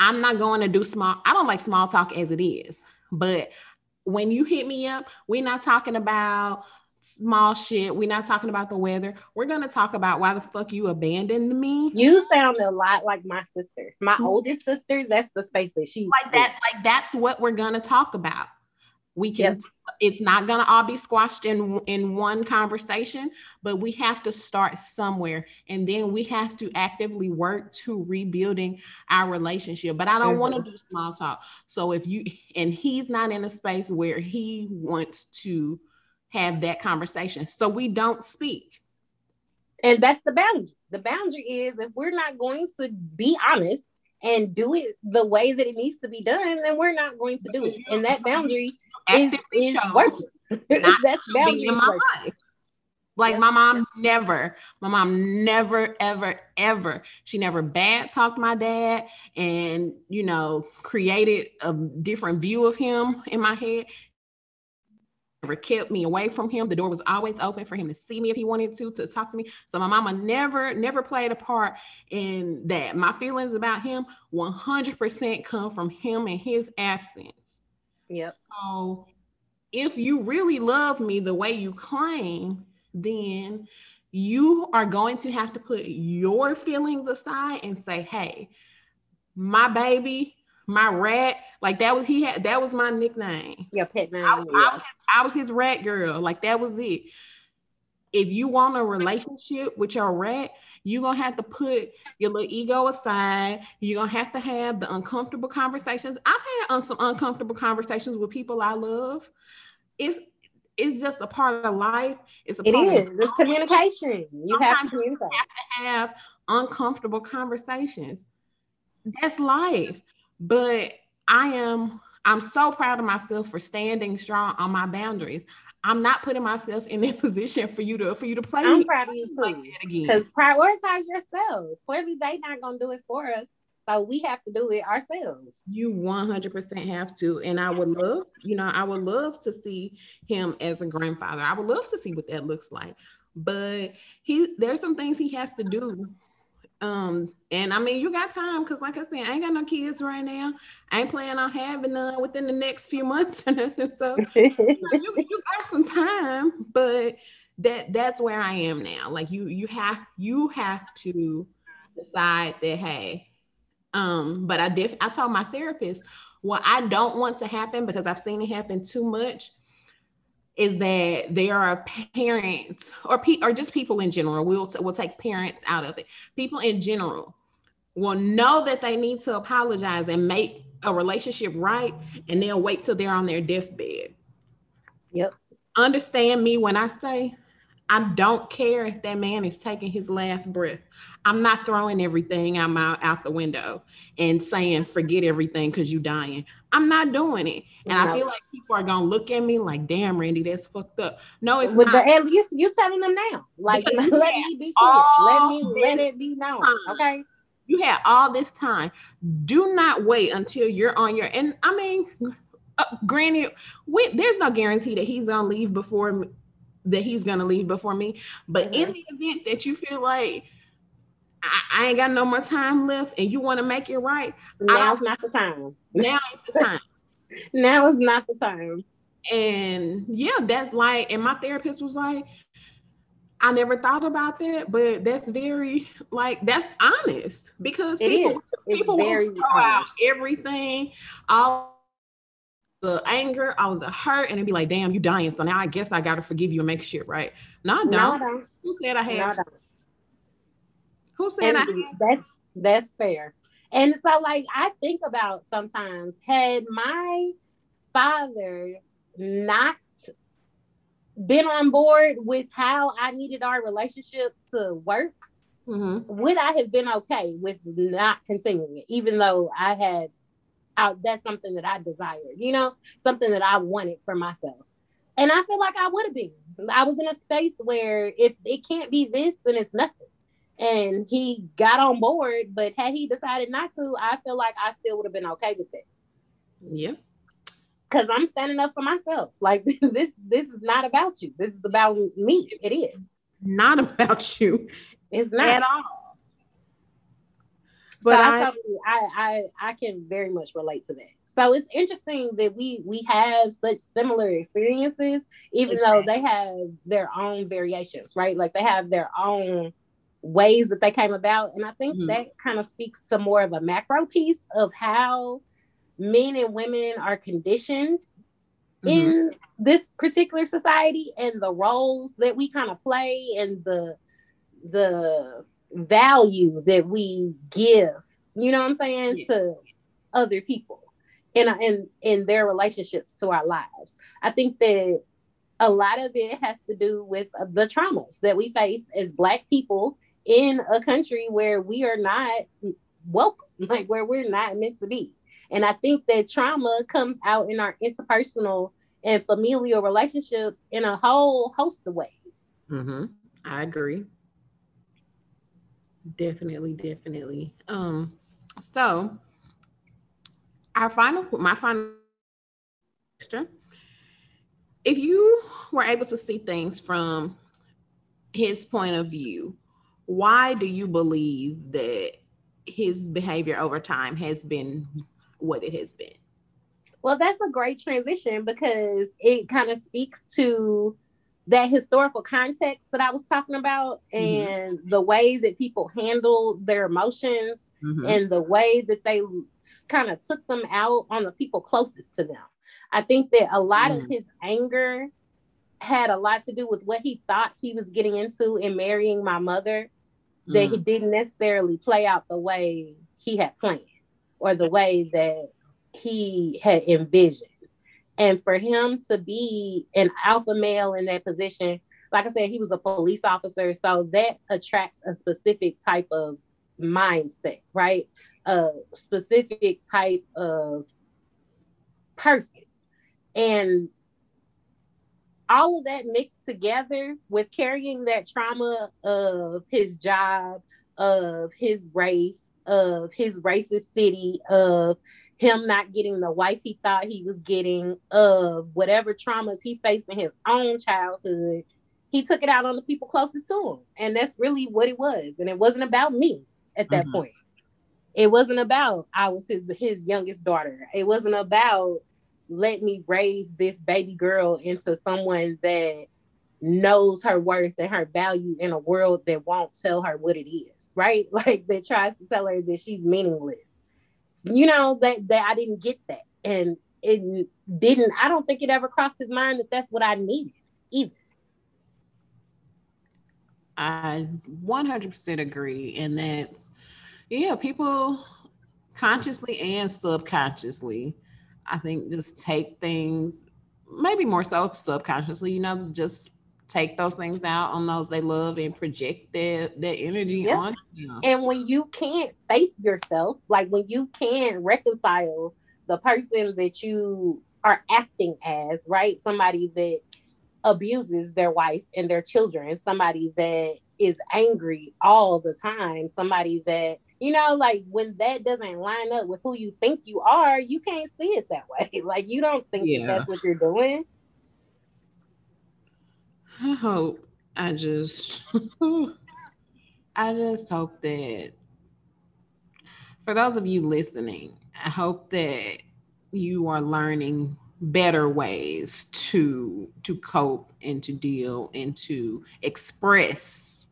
I'm not going to do small. I don't like small talk as it is, but when you hit me up, we're not talking about small shit. We're not talking about the weather. We're gonna talk about why the fuck you abandoned me. You sound a lot like my sister. My mm-hmm. oldest sister, that's the space that she like that, like that's what we're gonna talk about. We can yep. it's not gonna all be squashed in in one conversation, but we have to start somewhere and then we have to actively work to rebuilding our relationship. But I don't mm-hmm. want to do small talk. So if you and he's not in a space where he wants to have that conversation. So we don't speak. And that's the boundary. The boundary is if we're not going to be honest and do it the way that it needs to be done, then we're not going to do it. And that boundary is, is working. that's boundary in my life. Like my mom never, my mom never, ever, ever, she never bad talked my dad and, you know, created a different view of him in my head never kept me away from him. The door was always open for him to see me if he wanted to, to talk to me. So my mama never, never played a part in that. My feelings about him 100% come from him and his absence. Yep. So if you really love me the way you claim, then you are going to have to put your feelings aside and say, hey, my baby my rat, like that was he had that was my nickname. Your pet name. I, was, yeah. I, was, I was his rat girl. Like that was it. If you want a relationship with your rat, you're gonna have to put your little ego aside. You're gonna have to have the uncomfortable conversations. I've had um, some uncomfortable conversations with people I love. It's it's just a part of life. It's a it is. It's communication. You have to communicate. You have to have uncomfortable conversations. That's life. But I am I'm so proud of myself for standing strong on my boundaries. I'm not putting myself in that position for you to for you to play. I'm proud of you too. Because prioritize yourself. Clearly, they not gonna do it for us. So we have to do it ourselves. You 100% have to. And I would love, you know, I would love to see him as a grandfather. I would love to see what that looks like. But he there's some things he has to do um, and I mean, you got time because, like I said, I ain't got no kids right now. I ain't planning on having none within the next few months or nothing. So you, you, you got some time, but that that's where I am now. Like you, you have you have to decide that hey, um, but I did. I told my therapist what I don't want to happen because I've seen it happen too much is that there are parents or pe- or just people in general. We'll we'll take parents out of it. People in general will know that they need to apologize and make a relationship right, and they'll wait till they're on their deathbed. Yep. Understand me when I say I don't care if that man is taking his last breath. I'm not throwing everything I'm out, out the window and saying forget everything because you're dying. I'm not doing it. And no. I feel like people are gonna look at me like, damn, Randy, that's fucked up. No, it's but not. The, at least you telling them now. Like let me be clear. Let me let it be known. Time. Okay. You had all this time. Do not wait until you're on your and I mean uh, granted, we, there's no guarantee that he's gonna leave before that he's going to leave before me. But mm-hmm. in the event that you feel like I, I ain't got no more time left, and you want to make it right. Now's not the time. Now is the time. now is not the time. And yeah, that's like, and my therapist was like, I never thought about that, but that's very like that's honest because It people is. People very will throw out everything, all the anger, all the hurt, and it'd be like, "Damn, you dying." So now I guess I gotta forgive you and make shit right. No, I don't. No, Who said I had? Who said I had? That's that's fair. And so like I think about sometimes had my father not been on board with how I needed our relationship to work, Mhm. would I have been okay with not continuing it, even though I had I, that's something that I desired, you know, something that I wanted for myself. And I feel like I would have been. I was in a space where if it can't be this, then it's nothing. And he got on board, but had he decided not to, I feel like I still would have been okay with it. Yeah. Cause I'm standing up for myself. Like this, this is not about you. This is about me. It is. Not about you It's not. at all. But But I, totally, I, I, I can very much relate to that. So it's interesting that we we have such similar experiences, even though they have their own variations, right? Like they have their own ways that they came about, and I think Mhm. that kind of speaks to more of a macro piece of how men and women are conditioned Mhm. in this particular society and the roles that we kind of play and the the value that we give you know what i'm saying Yeah. to other people in in in their relationships to our lives i think that a lot of it has to do with the traumas that we face as black people in a country where we are not welcome like where we're not meant to be and i think that trauma comes out in our interpersonal and familial relationships in a whole host of ways. hmm I agree. Definitely, definitely. Um, so our final, my final question: If you were able to see things from his point of view, why do you believe that his behavior over time has been what it has been? Well, that's a great transition because it kind of speaks to that historical context that I was talking about Mhm. and the way that people handle their emotions Mhm. and the way that they kind of took them out on the people closest to them. I think that a lot of Mm. his anger had a lot to do with what he thought he was getting into in marrying my mother that he Mm. didn't necessarily play out the way he had planned or the way that he had envisioned. And for him to be an alpha male in that position, like I said, he was a police officer, so that attracts a specific type of mindset, right? A specific type of person. And all of that mixed together with carrying that trauma of his job, of his race, of his racist city, of him not getting the wife he thought he was getting, of whatever traumas he faced in his own childhood, he took it out on the people closest to him. And that's really what it was. And it wasn't about me at that Mhm. point. It wasn't about I was his his youngest daughter. It wasn't about let me raise this baby girl into someone that knows her worth and her value in a world that won't tell her what it is, right? Like that tries to tell her that she's meaningless. You know that that I didn't get that, and it didn't. I don't think it ever crossed his mind that that's what I needed either. I 100% agree. And that's, yeah, people consciously and subconsciously, I think, just take things, maybe more so subconsciously, you know, just take those things out on those they love and project their, their energy Yeah. on them. And when you can't face yourself, like when you can't reconcile the person that you are acting as, right? Somebody that abuses their wife and their children, somebody that is angry all the time, somebody that, you know, like when that doesn't line up with who you think you are, you can't see it that way. Like you don't think Yeah. that's what you're doing. I hope I just, I just hope that for those of you listening, I hope that you are learning better ways to to cope and to deal and to express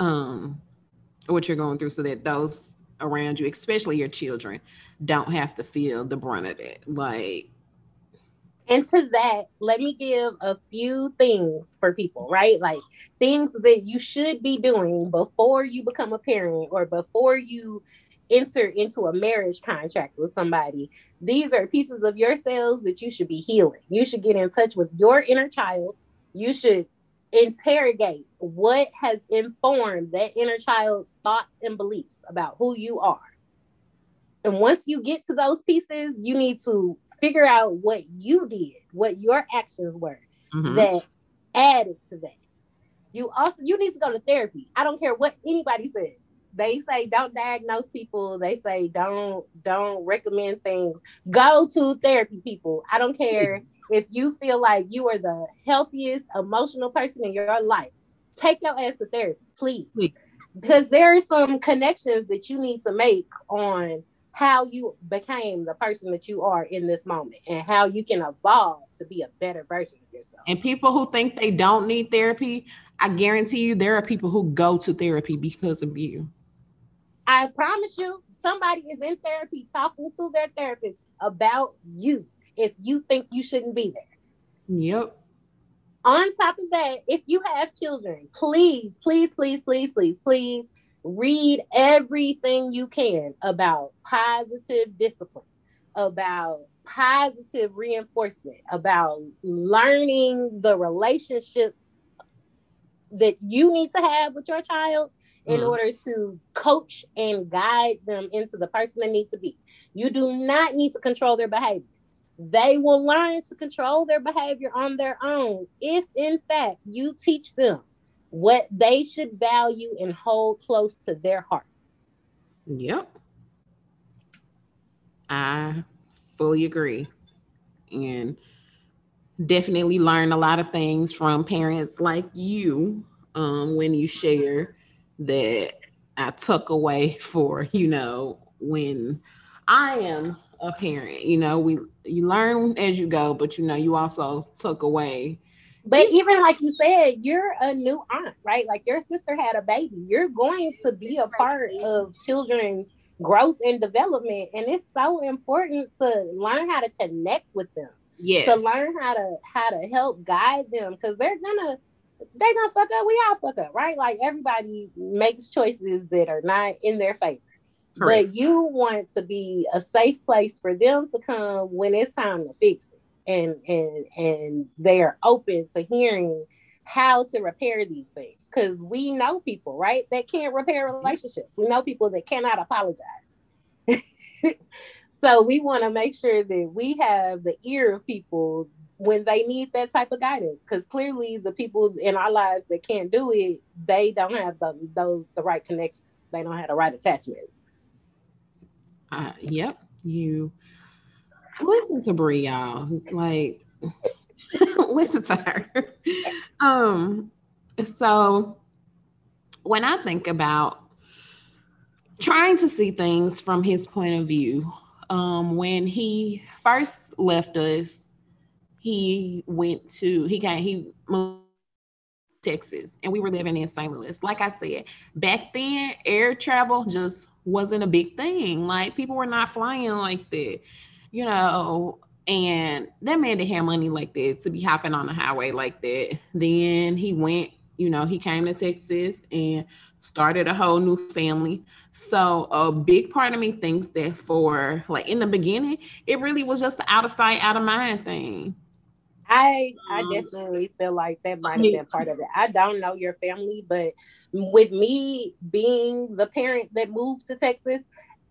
um what you're going through so that those around you especially your children don't have to feel the brunt of it. Like and to that, let me give a few things for people, right? Like things that you should be doing before you become a parent or before you enter into a marriage contract with somebody. These are pieces of yourselves that you should be healing. You should get in touch with your inner child. You should interrogate what has informed that inner child's thoughts and beliefs about who you are. And once you get to those pieces, you need to figure out what you did, what your actions were mm-hmm. that added to that. You also you need to go to therapy. I don't care what anybody says. They say don't diagnose people. They say don't don't recommend things. Go to therapy, people. I don't care if you feel like you are the healthiest emotional person in your life. Take your ass to therapy, please. please. Because there are some connections that you need to make on how you became the person that you are in this moment and how you can evolve to be a better version of yourself. And people who think they don't need therapy, I guarantee you there are people who go to therapy because of you. I promise you, somebody is in therapy talking to their therapist about you if you think you shouldn't be there. Yep. On top of that, if you have children, please, please, please, please, please, please read everything you can about positive discipline, about positive reinforcement, about learning the relationship that you need to have with your child in mm. order to coach and guide them into the person they need to be. You do not need to control their behavior. They will learn to control their behavior on their own if, in fact, you teach them what they should value and hold close to their heart. Yep. I fully agree. And definitely learn a lot of things from parents like you um, when you share that I took away for, you know, when I am a parent. You know, we you learn as you go, but you know, you also took away but even like you said, you're a new aunt, right? Like your sister had a baby. You're going to be a part of children's growth and development. And it's so important to learn how to connect with them. Yes. To learn how to how to help guide them because they're gonna they're gonna fuck up. We all fuck up, right? Like everybody makes choices that are not in their favor. Correct. But you want to be a safe place for them to come when it's time to fix and and and they are open to hearing how to repair these things. Because we know people right that can't repair relationships. We know people that cannot apologize. So we want to make sure that we have the ear of people when they need that type of guidance. Because clearly the people in our lives that can't do it they don't have the, those the right connections. They don't have the right attachments. Uh, yep you listen to Bree, y'all. Like, listen to her. Um, so when I think about trying to see things from his point of view, um, when he first left us, he went to he came he moved Texas and we were living in St. Louis. Like I said, back then air travel just wasn't a big thing. Like people were not flying like that you know, and that man didn't have money like that to be hopping on the highway like that. Then he went, you know, he came to Texas and started a whole new family. So a big part of me thinks that for like in the beginning, it really was just the out of sight, out of mind thing. I I um, definitely feel like that might have been part of it. I don't know your family, but with me being the parent that moved to Texas,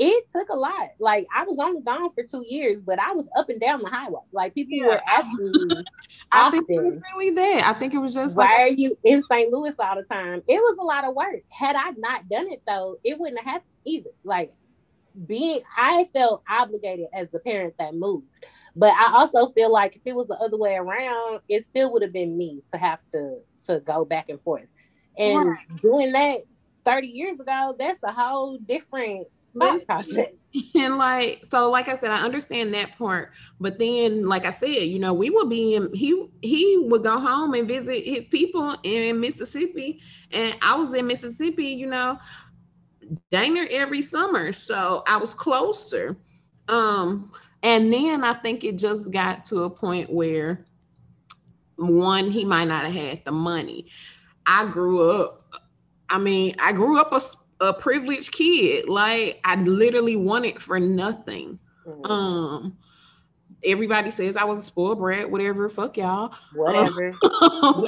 it took a lot. Like I was only gone for two years, but I was up and down the highway. Like people yeah. were asking me. I think it was really that. I think it was just why like, are you in St. Louis all the time? It was a lot of work. Had I not done it though, it wouldn't have happened either. Like being, I felt obligated as the parent that moved. But I also feel like if it was the other way around, it still would have been me to have to to go back and forth. And right. doing that 30 years ago, that's a whole different And like so, like I said, I understand that part. But then, like I said, you know, we would be in he he would go home and visit his people in Mississippi. And I was in Mississippi, you know, dang near every summer. So I was closer. Um, and then I think it just got to a point where one, he might not have had the money. I grew up, I mean, I grew up a, a privileged kid. Like I literally wanted for nothing. Mm-hmm. Um, everybody says I was a spoiled brat, whatever. Fuck y'all. Whatever.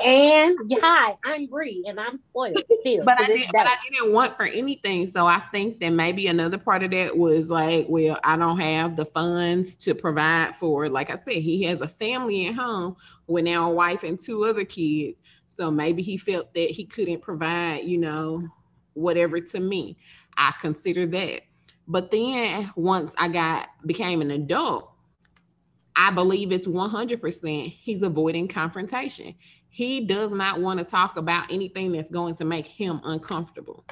and hi, I'm Bree, and I'm spoiled still. but I did, but I didn't want for anything. So I think that maybe another part of that was like, well, I don't have the funds to provide for. Like I said, he has a family at home with now a wife and two other kids. So maybe he felt that he couldn't provide, you know, whatever to me. I consider that. But then once I got became an adult, I believe it's 100% he's avoiding confrontation. He does not want to talk about anything that's going to make him uncomfortable.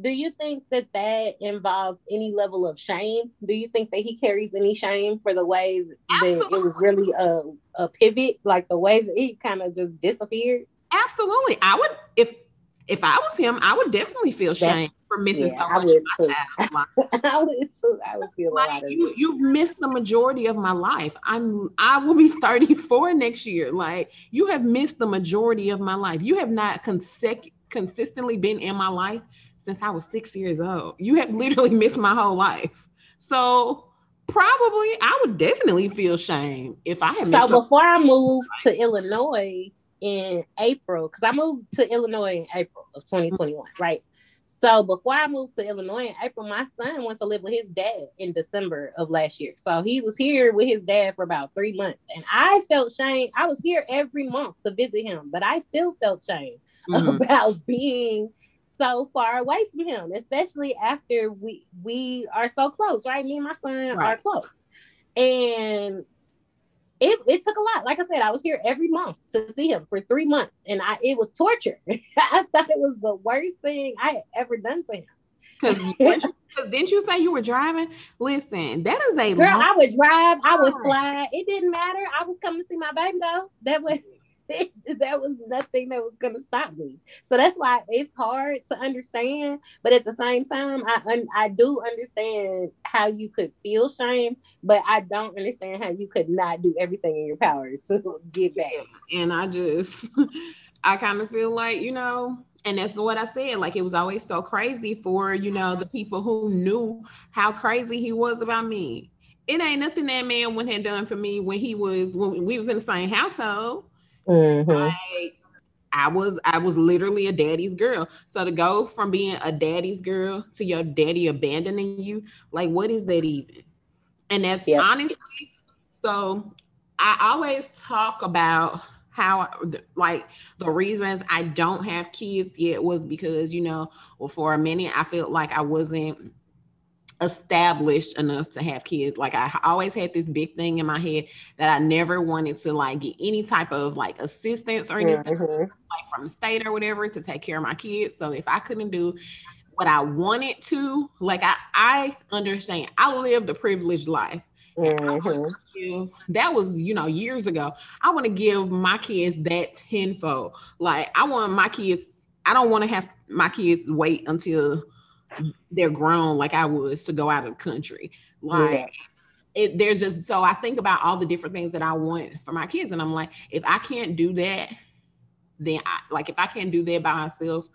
Do you think that that involves any level of shame? Do you think that he carries any shame for the way that it was really a, a pivot, like the way that he kind of just disappeared? Absolutely. I would, if if I was him, I would definitely feel shame for missing yeah, so much of my child. I would too. I would feel like you. You've missed the majority of my life. I'm. I will be 34 next year. Like you have missed the majority of my life. You have not consec- consistently been in my life since I was six years old. You have literally missed my whole life. So probably I would definitely feel shame if I had. So before I moved to Illinois in April, because I moved to Illinois in April of 2021, right? So before I moved to Illinois in April, my son went to live with his dad in December of last year. So he was here with his dad for about three months. And I felt shame. I was here every month to visit him, but I still felt shame mm-hmm. about being so far away from him, especially after we we are so close, right? Me and my son right. are close. And it, it took a lot. Like I said, I was here every month to see him for three months, and I it was torture. I thought it was the worst thing I had ever done to him. Because didn't you say you were driving? Listen, that is a girl. Long- I would drive. I would fly. It didn't matter. I was coming to see my baby though. That was that was nothing that was going to stop me. So that's why it's hard to understand. But at the same time, I un- I do understand how you could feel shame, but I don't understand how you could not do everything in your power to get back. And I just, I kind of feel like you know. And that's what I said. Like it was always so crazy for you know the people who knew how crazy he was about me. It ain't nothing that man wouldn't have done for me when he was when we was in the same household Mm-hmm. Like, I was I was literally a daddy's girl. So to go from being a daddy's girl to your daddy abandoning you, like what is that even? And that's honestly so I always talk about how like the reasons I don't have kids yet was because you know, well for a minute I felt like I wasn't established enough to have kids. Like I always had this big thing in my head that I never wanted to like get any type of like assistance or anything mm-hmm. like from the state or whatever to take care of my kids. So if I couldn't do what I wanted to, like I I understand. I lived a privileged life. Mm-hmm. Give, that was you know years ago. I want to give my kids that tenfold. Like I want my kids. I don't want to have my kids wait until they're grown like I was to go out of the country. Like yeah. it, there's just so I think about all the different things that I want for my kids, and I'm like, if I can't do that, then I like if I can't do that by myself,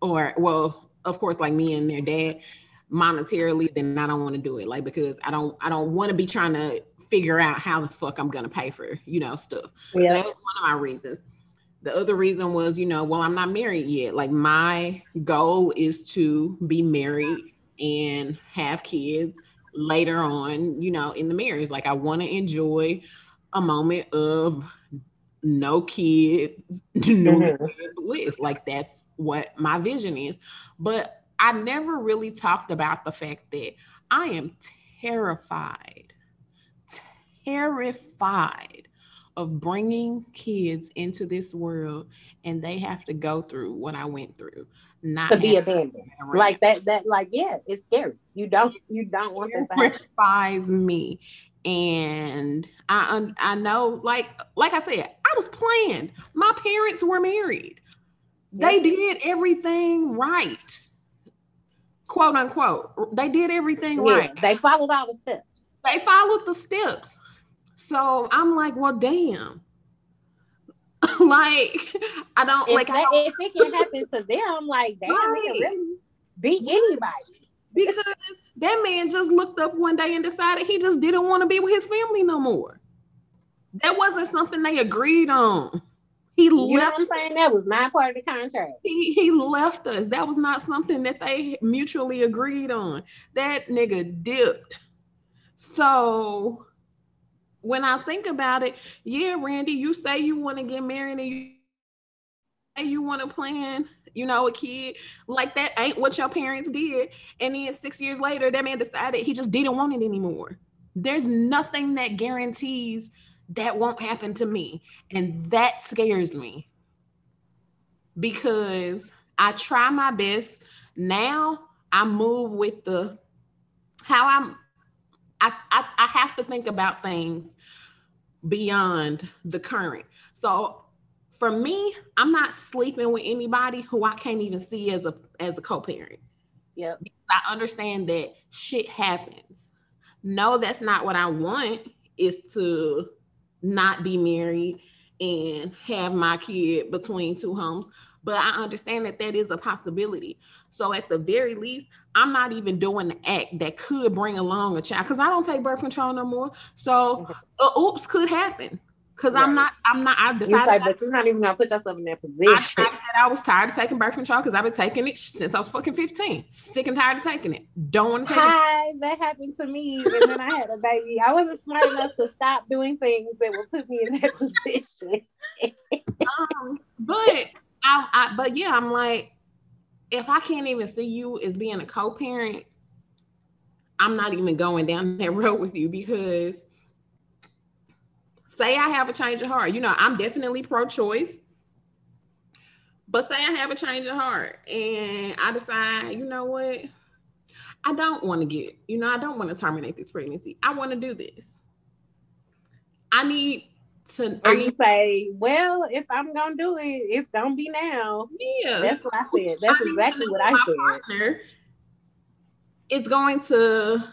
or well, of course, like me and their dad monetarily, then I don't want to do it. Like because I don't I don't want to be trying to figure out how the fuck I'm gonna pay for you know stuff. Yeah. So that was one of my reasons the other reason was, you know, well, I'm not married yet. Like my goal is to be married and have kids later on, you know, in the marriage. Like I want to enjoy a moment of no kids, no mm-hmm. bliss. Like that's what my vision is. But I never really talked about the fact that I am terrified, terrified of bringing kids into this world and they have to go through what I went through. not to be abandoned. Like that, that, like, yeah, it's scary. You don't, you don't want that to terrifies me. And I I know, like like I said, I was planned. My parents were married. They did everything right. Quote unquote. They did everything Yeah, right. they followed all the steps. They followed the steps. So I'm like, well, damn. like, I don't If, like I don't- if it can happen to them, like, damn, it Right. can really beat anybody. because that man just looked up one day and decided he just didn't want to be with his family no more. That wasn't something they agreed on. He You know left. what I'm saying? That was not part of the contract. He, he left us. That was not something that they mutually agreed on. That nigga dipped. So when I think about it, yeah, Randy, you say you want to get married and you say you want to plan, you know, a kid. Like that ain't what your parents did. And then six years later, that man decided he just didn't want it anymore. There's nothing that guarantees that won't happen to me. And that scares me because I try my best. Now I move with the how I'm I, I, I have to think about things beyond the current. So for me, I'm not sleeping with anybody who I can't even see as a as a co-parent. Yep. I understand that shit happens. No, that's not what I want is to not be married and have my kid between two homes. But I understand that that is a possibility. So at the very least, I'm not even doing the act that could bring along a child because I don't take birth control no more. So uh, oops could happen because I'm not. I'm not. I You decided. say, but you're not even gonna put yourself in that position. I said I was tired of taking birth control because I've been taking it since I was fucking 15. Sick and tired of taking it. Don't want to take it. Hi, that happened to me, and then I had a baby. I wasn't smart enough to stop doing things that would put me in that position. Um, but I, I, but yeah, I'm like, if I can't even see you as being a co-parent, I'm not even going down that road with you because say I have a change of heart. You know, I'm definitely pro-choice. But say I have a change of heart and I decide, you know what? I don't want to get, you know, I don't want to terminate this pregnancy. I want to do this. I need to Or you say, "Well, if I'm gonna do it, it's gonna be now." yeah, That's what I said. That's I exactly what I my said. partner is going to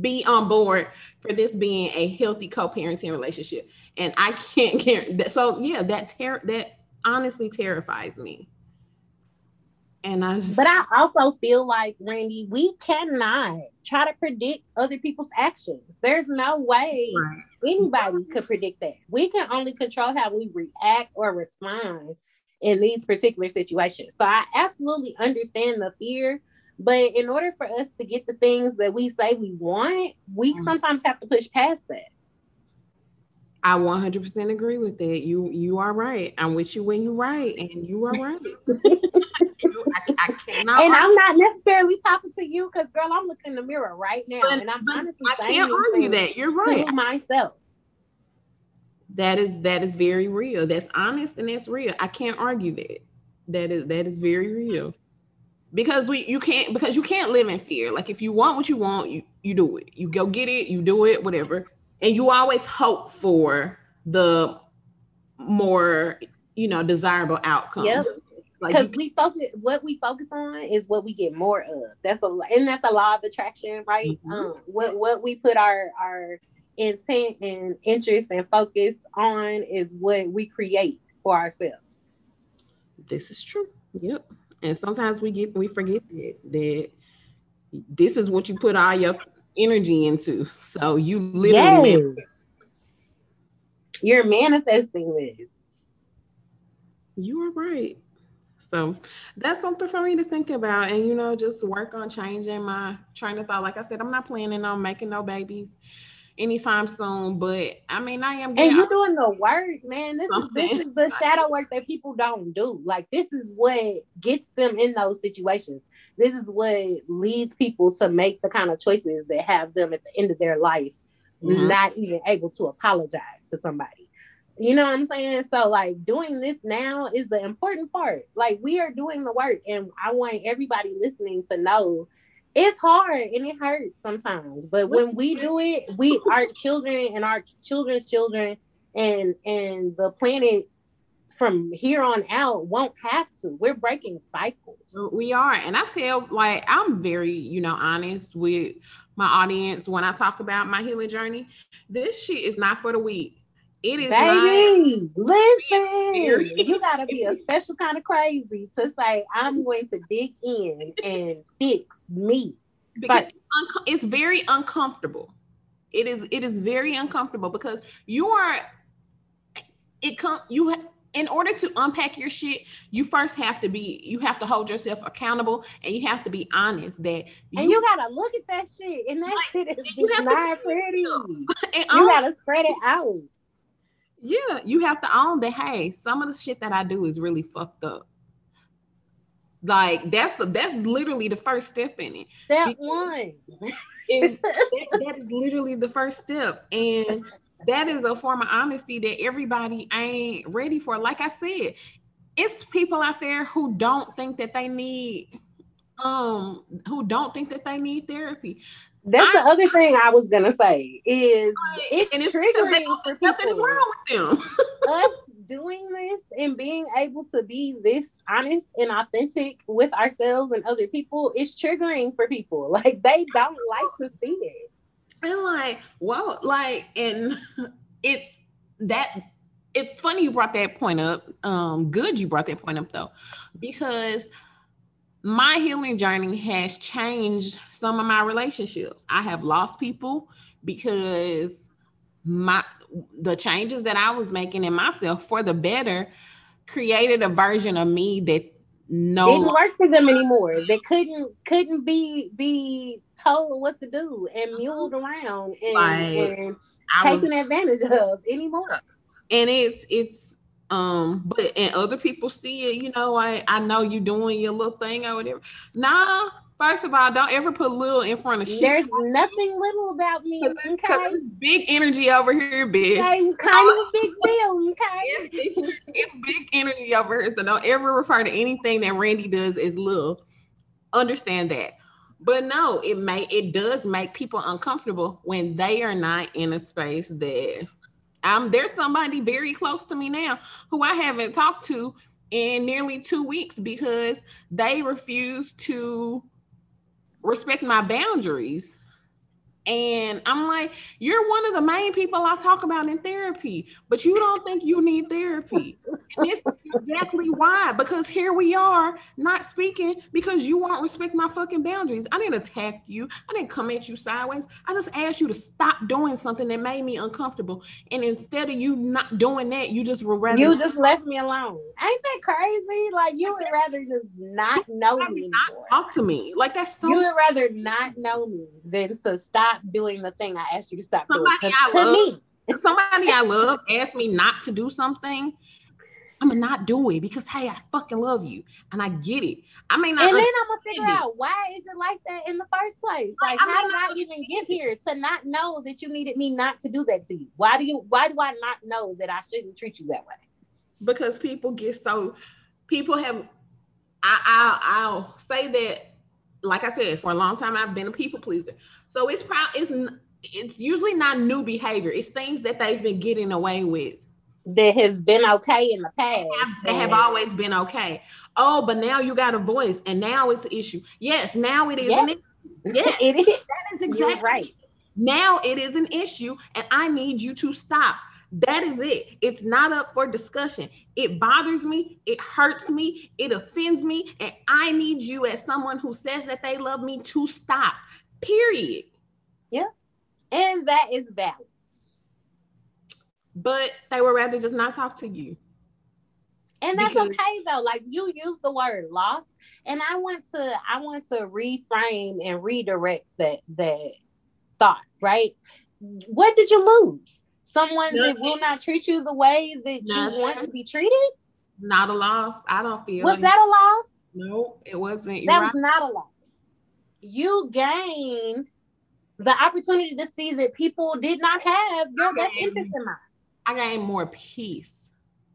be on board for this being a healthy co-parenting relationship, and I can't guarantee that. So yeah, that ter- that honestly terrifies me. And I just, But I also feel like, Randy, we cannot try to predict other people's actions. There's no way Right. anybody could predict that. We can only control how we react or respond in these particular situations. So I absolutely understand the fear. But in order for us to get the things that we say we want, we Mhm. sometimes have to push past that. I 100% agree with that. You you are right. I'm with you when you're right, and you are right. You- I, I cannot. and argue I'm not necessarily talking to you because, girl, I'm looking in the mirror right now, But- and I'm honestly I can't argue that. You're right. to myself. That is that is very real. That's honest and that's real. I can't argue that. That is that is very real. Because we you can't because you can't live in fear. Like if you want what you want, you you do it. You go get it, you do it, whatever. And you always hope for the more, you know, desirable outcome. Yep. Like because we focus what we focus on is what we get more of that's the isn't that the law of attraction right Mhm. um what what we put our our intent and interest and focus on is what we create for ourselves this is true. Yep. And sometimes we get we forget that that this is what you put all your energy into. So you literally man- yes you're manifesting this You are right. So that's something for me to think about and, you know, just work on changing my train of thought. Like I said, I'm not planning on making no babies anytime soon, but I mean, I am and you're doing the work man this is this is the shadow work that people don't do like this is what gets them in those situations this is what leads people to make the kind of choices that have them at the end of their life Mhm. not even able to apologize to somebody You know what I'm saying? So like doing this now is the important part. Like we are doing the work and I want everybody listening to know it's hard and it hurts sometimes. But when we do it, we our children and our children's children and and the planet from here on out won't have to. We're breaking cycles. Uh, we are. And I tell like I'm very, you know, honest with my audience when I talk about my healing journey. This shit is not for the weak. It is baby. listen, you gotta be a special kind of crazy to say I'm going to dig in and fix me. Because it's, un- it's very uncomfortable. It is. It is very uncomfortable because you are. It come you. Ha- in order to unpack your shit, you first have to be, you have to hold yourself accountable and you have to be honest that you, And you gotta look at that shit. And that like, shit is not pretty. you gotta spread it out. Yeah, you have to own that hey, some of the shit that I do is really fucked up. Like that's the that's literally the first step in it. Step because one. That, that is literally the first step. And that is a form of honesty that everybody ain't ready for. Like I said, it's people out there who don't think that they need um who don't think that they need therapy. That's I, the other thing I was gonna say is it's, it's triggering for people. Wrong with them. us doing this and being able to be this honest and authentic with ourselves and other people is triggering for people. Like they don't like to see it. And like, well, like, and it's that it's funny you brought that point up. Um, good you brought that point up though, because my healing journey has changed some of my relationships. I have lost people because my the changes that I was making in myself for the better created a version of me that no didn't work for them anymore. They couldn't couldn't be be told what to do and muled around and, like, and taken was, advantage of anymore. And it's it's um, but and other people see it, you know, I I know you're doing your little thing or whatever. Nah, First of all, don't ever put little in front of shit. There's nothing little about me. Cause it's, okay? it's big energy over here, bitch. Okay, kind of a big deal. Okay. it's, it's, it's big energy over here. So don't ever refer to anything that Randy does as little. Understand that. But no, it may it does make people uncomfortable when they are not in a space that um there's somebody very close to me now who I haven't talked to in nearly two weeks because they refuse to respect my boundaries. And I'm like, you're one of the main people I talk about in therapy, but you don't think you need therapy. And this is exactly why, because here we are not speaking because you won't respect my fucking boundaries. I didn't attack you, I didn't come at you sideways. I just asked you to stop doing something that made me uncomfortable. And instead of you not doing that, you just were rather you just left me alone. Ain't that crazy? Like you would rather just not know me. Not talk to me. Like that's so you would rather not know me than to stop stop doing the thing I asked you to stop somebody doing. To, to love, me. somebody I love asked me not to do something. I'm gonna not do it because hey, I fucking love you and I get it. I mean, and then I'm gonna figure it. out why is it like that in the first place? Like, I how did I even get here to not know that you needed me not to do that to you? Why do you? Why do I not know that I shouldn't treat you that way? Because people get so. People have. I, I I'll say that, like I said, for a long time I've been a people pleaser. So it's probably it's it's usually not new behavior. It's things that they've been getting away with. That has been okay in the past. They have, have always been okay. Oh, but now you got a voice, and now it's an issue. Yes, now it is. Yes, yes it is. That is exactly You're right. Now it is an issue, and I need you to stop. That is it. It's not up for discussion. It bothers me. It hurts me. It offends me. And I need you, as someone who says that they love me, to stop. Period. Yeah. And that is valid. But they would rather just not talk to you. And that's because- okay though. Like you use the word lost. And I want to I want to reframe and redirect that that thought, right? What did you lose? Someone Nothing. that will not treat you the way that Nothing. you want to be treated? Not a loss. I don't feel was that a loss? No, it wasn't. That right. was not a loss you gained the opportunity to see that people did not have your best interest in mind. I gained more peace.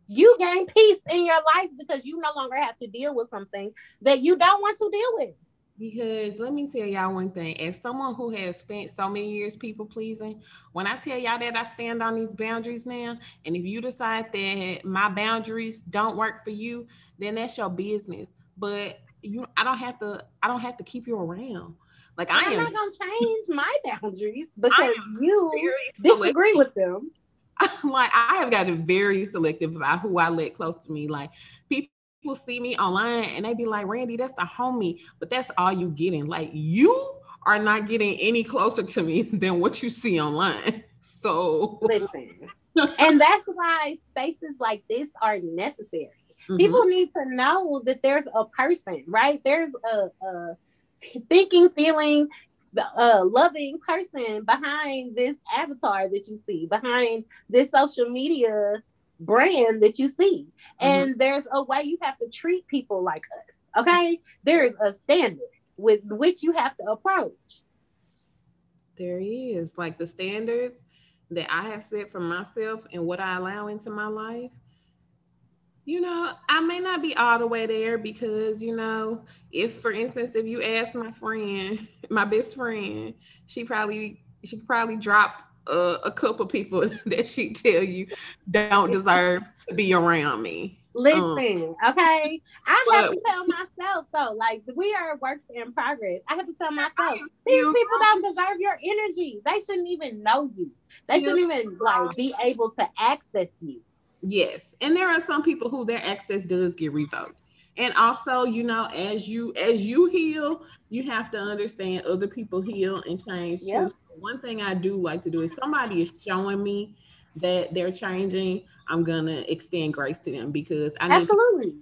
You gain peace in your life because you no longer have to deal with something that you don't want to deal with. Because let me tell y'all one thing. As someone who has spent so many years people pleasing, when I tell y'all that I stand on these boundaries now, and if you decide that my boundaries don't work for you, then that's your business. But you I don't have to I don't have to keep you around. Like I I'm am not gonna change my boundaries because you disagree with them. like I have gotten very selective about who I let close to me. Like people see me online and they be like, Randy, that's the homie, but that's all you getting. Like you are not getting any closer to me than what you see online. So Listen, and that's why spaces like this are necessary. Mhm. People need to know that there's a person, right? There's a, a thinking, feeling, uh, loving person behind this avatar that you see, behind this social media brand that you see. And there's a way you have to treat people like us. Okay. There is a standard with which you have to approach. there is like the standards that I have set for myself and what I allow into my life. You know, I may not be all the way there because, you know, if for instance, if you ask my friend, my best friend, she probably she could probably drop uh, a couple people that she tell you don't deserve to be around me. Listen, okay. I have to tell myself though, like we are works in progress. I have to tell myself these people don't deserve your energy. They shouldn't even know you. They shouldn't even like be able to access you. Yes. And there are some people who their access does get revoked. And also, you know, as you as you heal, you have to understand other people heal and change Yep. too. One thing I do like to do is somebody is showing me that they're changing, I'm gonna extend grace to them because I need Absolutely.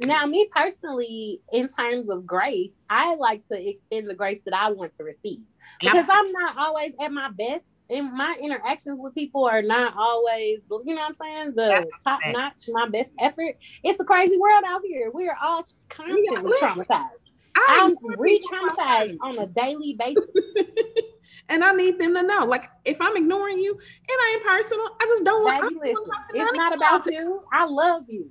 Now, me personally, in terms of grace, I like to extend the grace that I want to receive because I'm not always at my best. And my interactions with people are not always, you know what I'm saying? The That's top fact. notch, my best effort. It's a crazy world out here. We are all just constantly listen. traumatized. I I'm ignore re people all the traumatized on a daily basis. and I need them to know. Like if I'm ignoring you, it ain't personal. I just don't want Baby, listen, wanna it's not about y'all. you. I love you.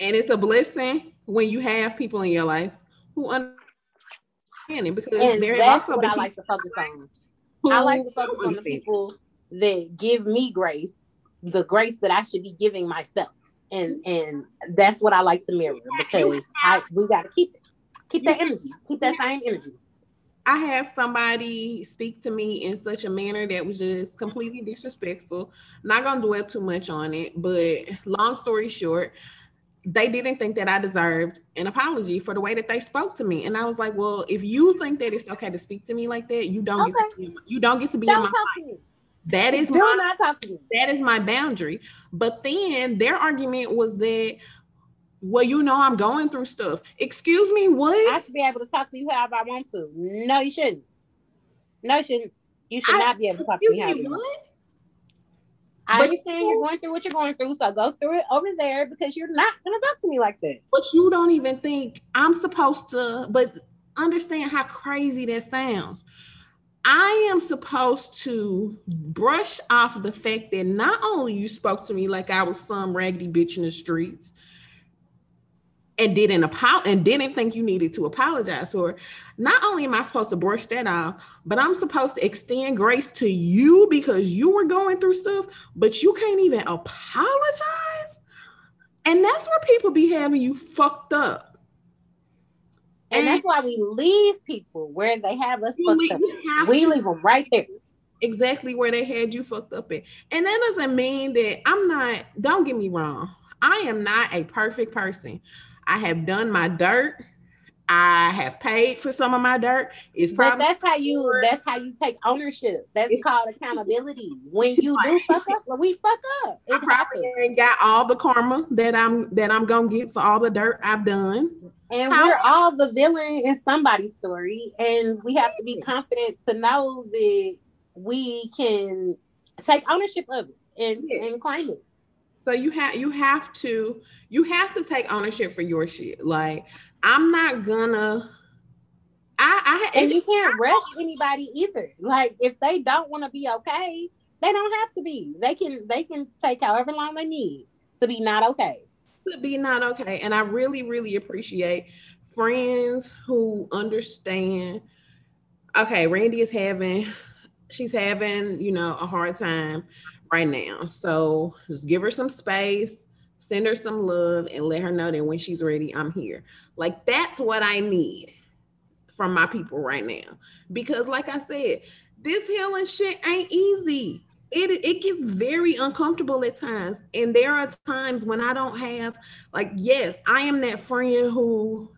And it's a blessing when you have people in your life who understand it because And there that's also what I like to focus on. I like to focus on the people that give me grace, the grace that I should be giving myself. And and that's what I like to mirror because I we gotta keep it. Keep that energy. Keep that same energy. I had somebody speak to me in such a manner that was just completely disrespectful. Not gonna dwell too much on it, but long story short, they didn't think that I deserved an apology for the way that they spoke to me. And I was like, well, if you think that it's okay to speak to me like that, you don't get to be in my, you don't get to be in Don't my talk to me. that is Do my not talk to me. that is my boundary. But then their argument was that, well, you know, I'm going through stuff. Excuse me, what? I should be able to talk to you however I want to. No, you shouldn't. No, you shouldn't. You should I- not be able to talk to me however me, you want. I understand you're going through what you're going through, so go through it over there because you're not gonna talk to me like that. But you don't even think I'm supposed to, but understand how crazy that sounds. I am supposed to brush off the fact that not only you spoke to me like I was some raggedy bitch in the streets and didn't apo- and didn't think you needed to apologize for. Not only am I supposed to brush that off, but I'm supposed to extend grace to you because you were going through stuff, but you can't even apologize. And that's where people be having you fucked up. And that's why we leave people where they have us fucked leave- up. We leave them right there. exactly where they had you fucked up at. And that doesn't mean that I'm not, don't get me wrong. I am not a perfect person. I have done my dirt. I have paid for some of my dirt. It's But probably that's how you that's how you take ownership. That's It's- called accountability. When you do fuck up, well, we fuck up. I It probably happens. ain't got all the karma that I'm that I'm gonna get for all the dirt I've done. And How- we're all the villain in somebody's story. And we have to be confident to know that we can take ownership of it and, Yes. and claim it. So you have you have to you have to take ownership for your shit. Like I'm not gonna. I I And you can't rush anybody either. Like if they don't want to be okay, They don't have to be. They can they can take however long they need to be not okay. To be not okay. And I really, really appreciate friends who understand. Okay, Randy is having, she's having, you know, a hard time right now. So just give her some space, send her some love, and let her know that when she's ready, I'm here. Like that's what I need from my people right now. Because, like I said, this healing shit ain't easy. It, it gets very uncomfortable at times. And there are times when I don't have, like, yes, I am that friend who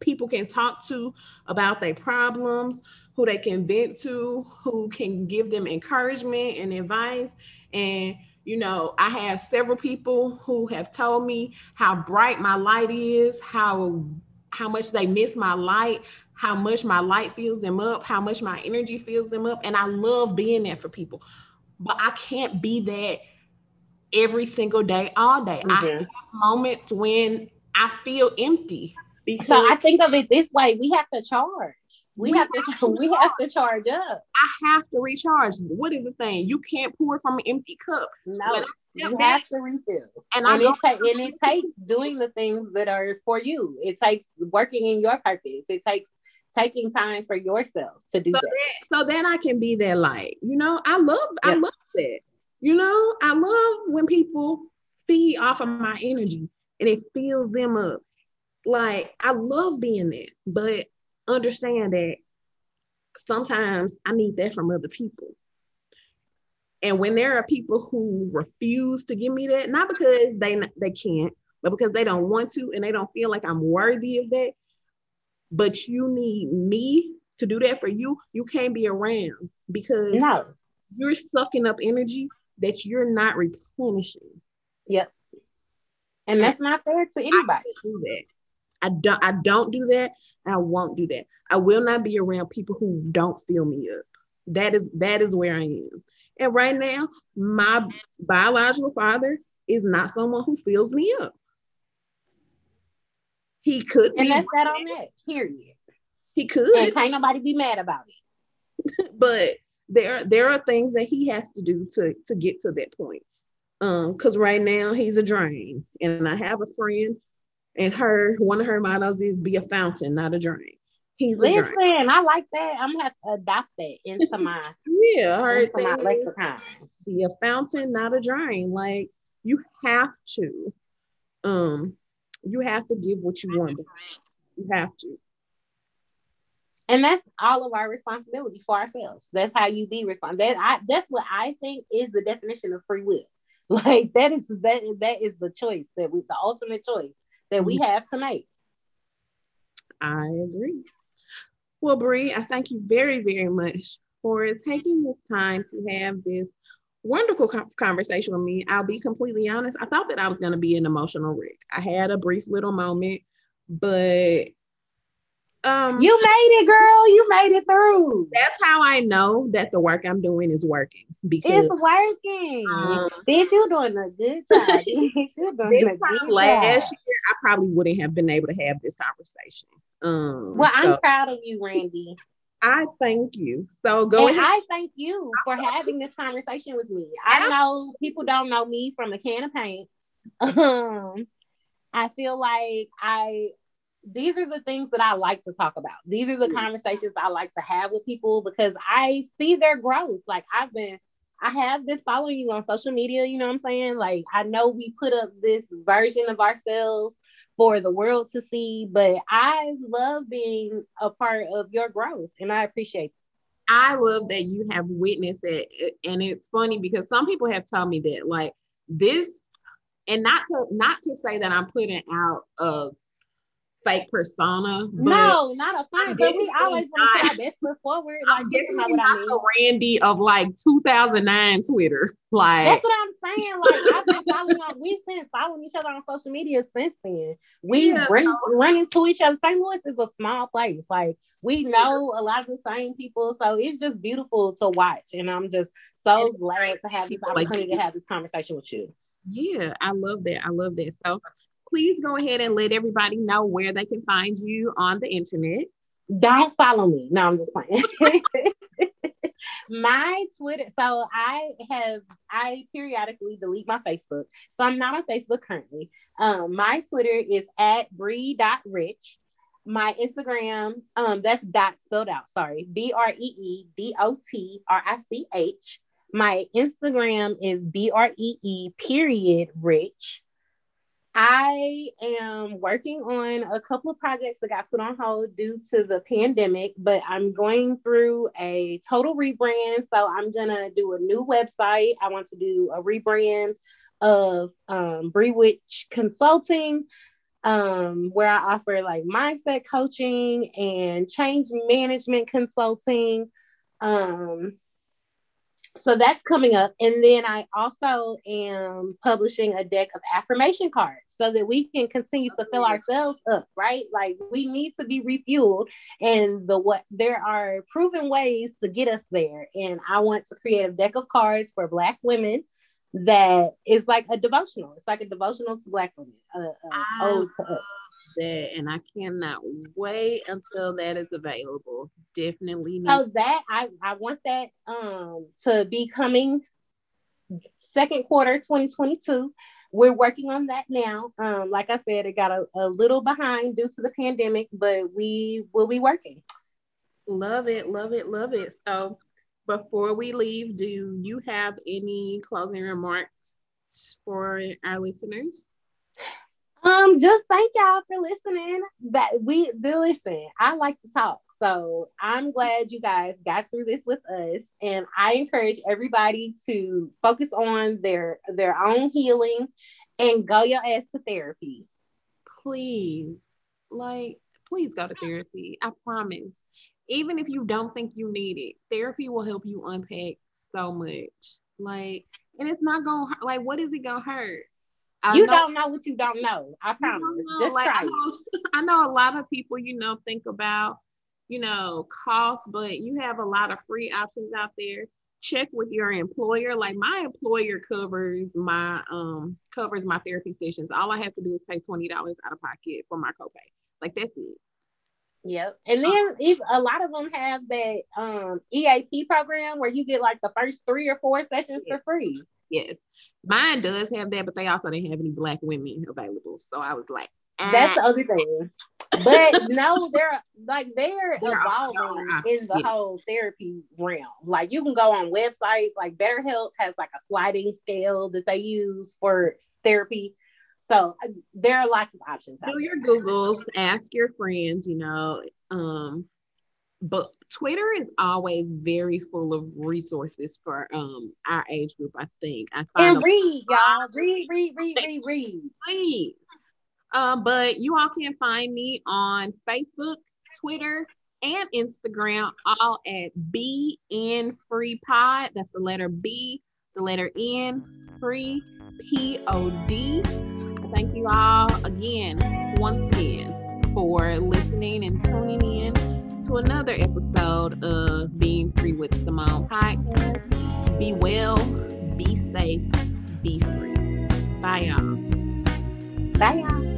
people can talk to about their problems, who they can vent to, who can give them encouragement and advice. And, you know, I have several people who have told me how bright my light is, how how much they miss my light, how much my light fills them up, how much my energy fills them up. And I love being there for people. But I can't be that every single day, all day. Mm-hmm. I have moments when I feel empty. Because so I think of it this way: we have to charge. We, we have, have to, to we have to charge up. I have to recharge. What is the thing? You can't pour from an empty cup. No, you have to refill. And, and, it, ta- and it takes doing the things that are for you. It takes working in your purpose. It takes taking time for yourself to do so that. So then I can be that light. You know, I love yeah. I love that. You know, I love when people feed off of my energy and it fills them up. Like I love being there, but understand that sometimes I need that from other people. And when there are people who refuse to give me that, not because they they can't, but because they don't want to and they don't feel like I'm worthy of that, but you need me to do that for you, you can't be around because no. you're sucking up energy that you're not replenishing. Yep. And that's not fair to anybody. I do that. I don't I don't do that. I won't do that. I will not be around people who don't fill me up. That is that is where I am. And right now, my biological father is not someone who fills me up. He could be. and that's that on that. Period. He could. And can't nobody be mad about it. but there there are things that he has to do to to get to that point. Um, because right now he's a drain. And I have a friend, and her one of her mottos is be a fountain, not a drain. He's Listen. I like that. I'm gonna have to adopt that into my yeah, her into my lexicon. Be a fountain, not a drain. Like you have to. Um, you have to give what you want. You have to. And that's all of our responsibility for ourselves. That's how you be responsible. That I that's what I think is the definition of free will. Like that is that that is the choice that we the ultimate choice that we mm-hmm. have tonight. I agree. Well, Bree, I thank you very, very much for taking this time to have this wonderful conversation with me. I'll be completely honest. I thought that I was going to be an emotional wreck. I had a brief little moment, but um, you made it, girl. You made it through. That's how I know that the work I'm doing is working because it's working. Um, Bitch, you're doing a good job. you're doing a good last job. year, I probably wouldn't have been able to have this conversation. Um, well, I'm proud of you, Randy. I thank you. So go and ahead. I thank you for having this conversation with me. I know people don't know me from a can of paint. Um, I feel like I these are the things that I like to talk about. These are the mm. conversations I like to have with people because I see their growth. Like I've been I have been following you on social media, you know what I'm saying? Like I know we put up this version of ourselves for the world to see. But I love being a part of your growth and I appreciate it. I love that you have witnessed it. And it's funny because some people have told me that like this, and not to not to say that I'm putting out a fake persona. No, not a fake, but we always want to put our best foot forward. Like, I'm definitely not I mean. the Randy of like 2009 Twitter. Like that's what I'm saying. Like I've been following we've been following each other on social media since then. We yeah, run, run into each other. St. Louis is a small place. Like we know a lot of the same people, so it's just beautiful to watch. And I'm just so glad to have this opportunity like, to have this conversation with you. Yeah, I love that. I love that. So please go ahead and let everybody know where they can find you on the internet. Don't follow me. No, I'm just playing. my Twitter. So I have I periodically delete my Facebook. So I'm not on Facebook currently. Um, my Twitter is at bree.rich. My Instagram, um, that's dot spelled out. Sorry, B R E E D O T R I C H. My Instagram is B R E E period rich. I am working on a couple of projects that got put on hold due to the pandemic, but I'm going through a total rebrand. So I'm gonna do a new website. I want to do a rebrand of um, Witch Consulting, um, where I offer like mindset coaching and change management consulting. Um, so that's coming up. And then I also am publishing a deck of affirmation cards so that we can continue to fill ourselves up, right? Like we need to be refueled. And the what there are proven ways to get us there. And I want to create a deck of cards for black women that is like a devotional. It's like a devotional to black women, uh, uh, to us. That and I cannot wait until that is available. Definitely. So that I I want that um to be coming second quarter 2022. We're working on that now. Um, like I said, it got a, a little behind due to the pandemic, but we will be working. Love it, love it, love it. So before we leave, do you have any closing remarks for our listeners? Um, just thank y'all for listening. That we do listen. I like to talk. So I'm glad you guys got through this with us. And I encourage everybody to focus on their their own healing and go your ass to therapy. Please. Like, please go to therapy. I promise even if you don't think you need it, therapy will help you unpack so much. Like, and it's not gonna like what is it gonna hurt? I you know, don't know what you don't know. I promise. Know, Just like, try. I know, I know a lot of people, you know, think about, you know, cost, but you have a lot of free options out there. Check with your employer. Like my employer covers my um covers my therapy sessions. All I have to do is pay twenty dollars out of pocket for my copay. Like that's it. Yep. And then if a lot of them have that um, EAP program where you get like the first three or four sessions for free. Yes. Mine does have that, but they also didn't have any black women available. So I was like, ah. that's the other thing. But no, they're like they're, they're evolving in the whole therapy realm. Like you can go on websites like BetterHelp has like a sliding scale that they use for therapy so uh, there are lots of options. Do your Googles, ask your friends, you know. Um, but Twitter is always very full of resources for um our age group. I think. I and read, y'all. Read, read, read, read, read. Please. Um, but you all can find me on Facebook, Twitter, and Instagram, all at BN Free Pod. That's the letter B, the letter N, free P O D thank you all again, once again, for listening and tuning in to another episode of B'n Free with Simone podcast. Be well, be safe, be free. Bye, y'all. Bye, y'all.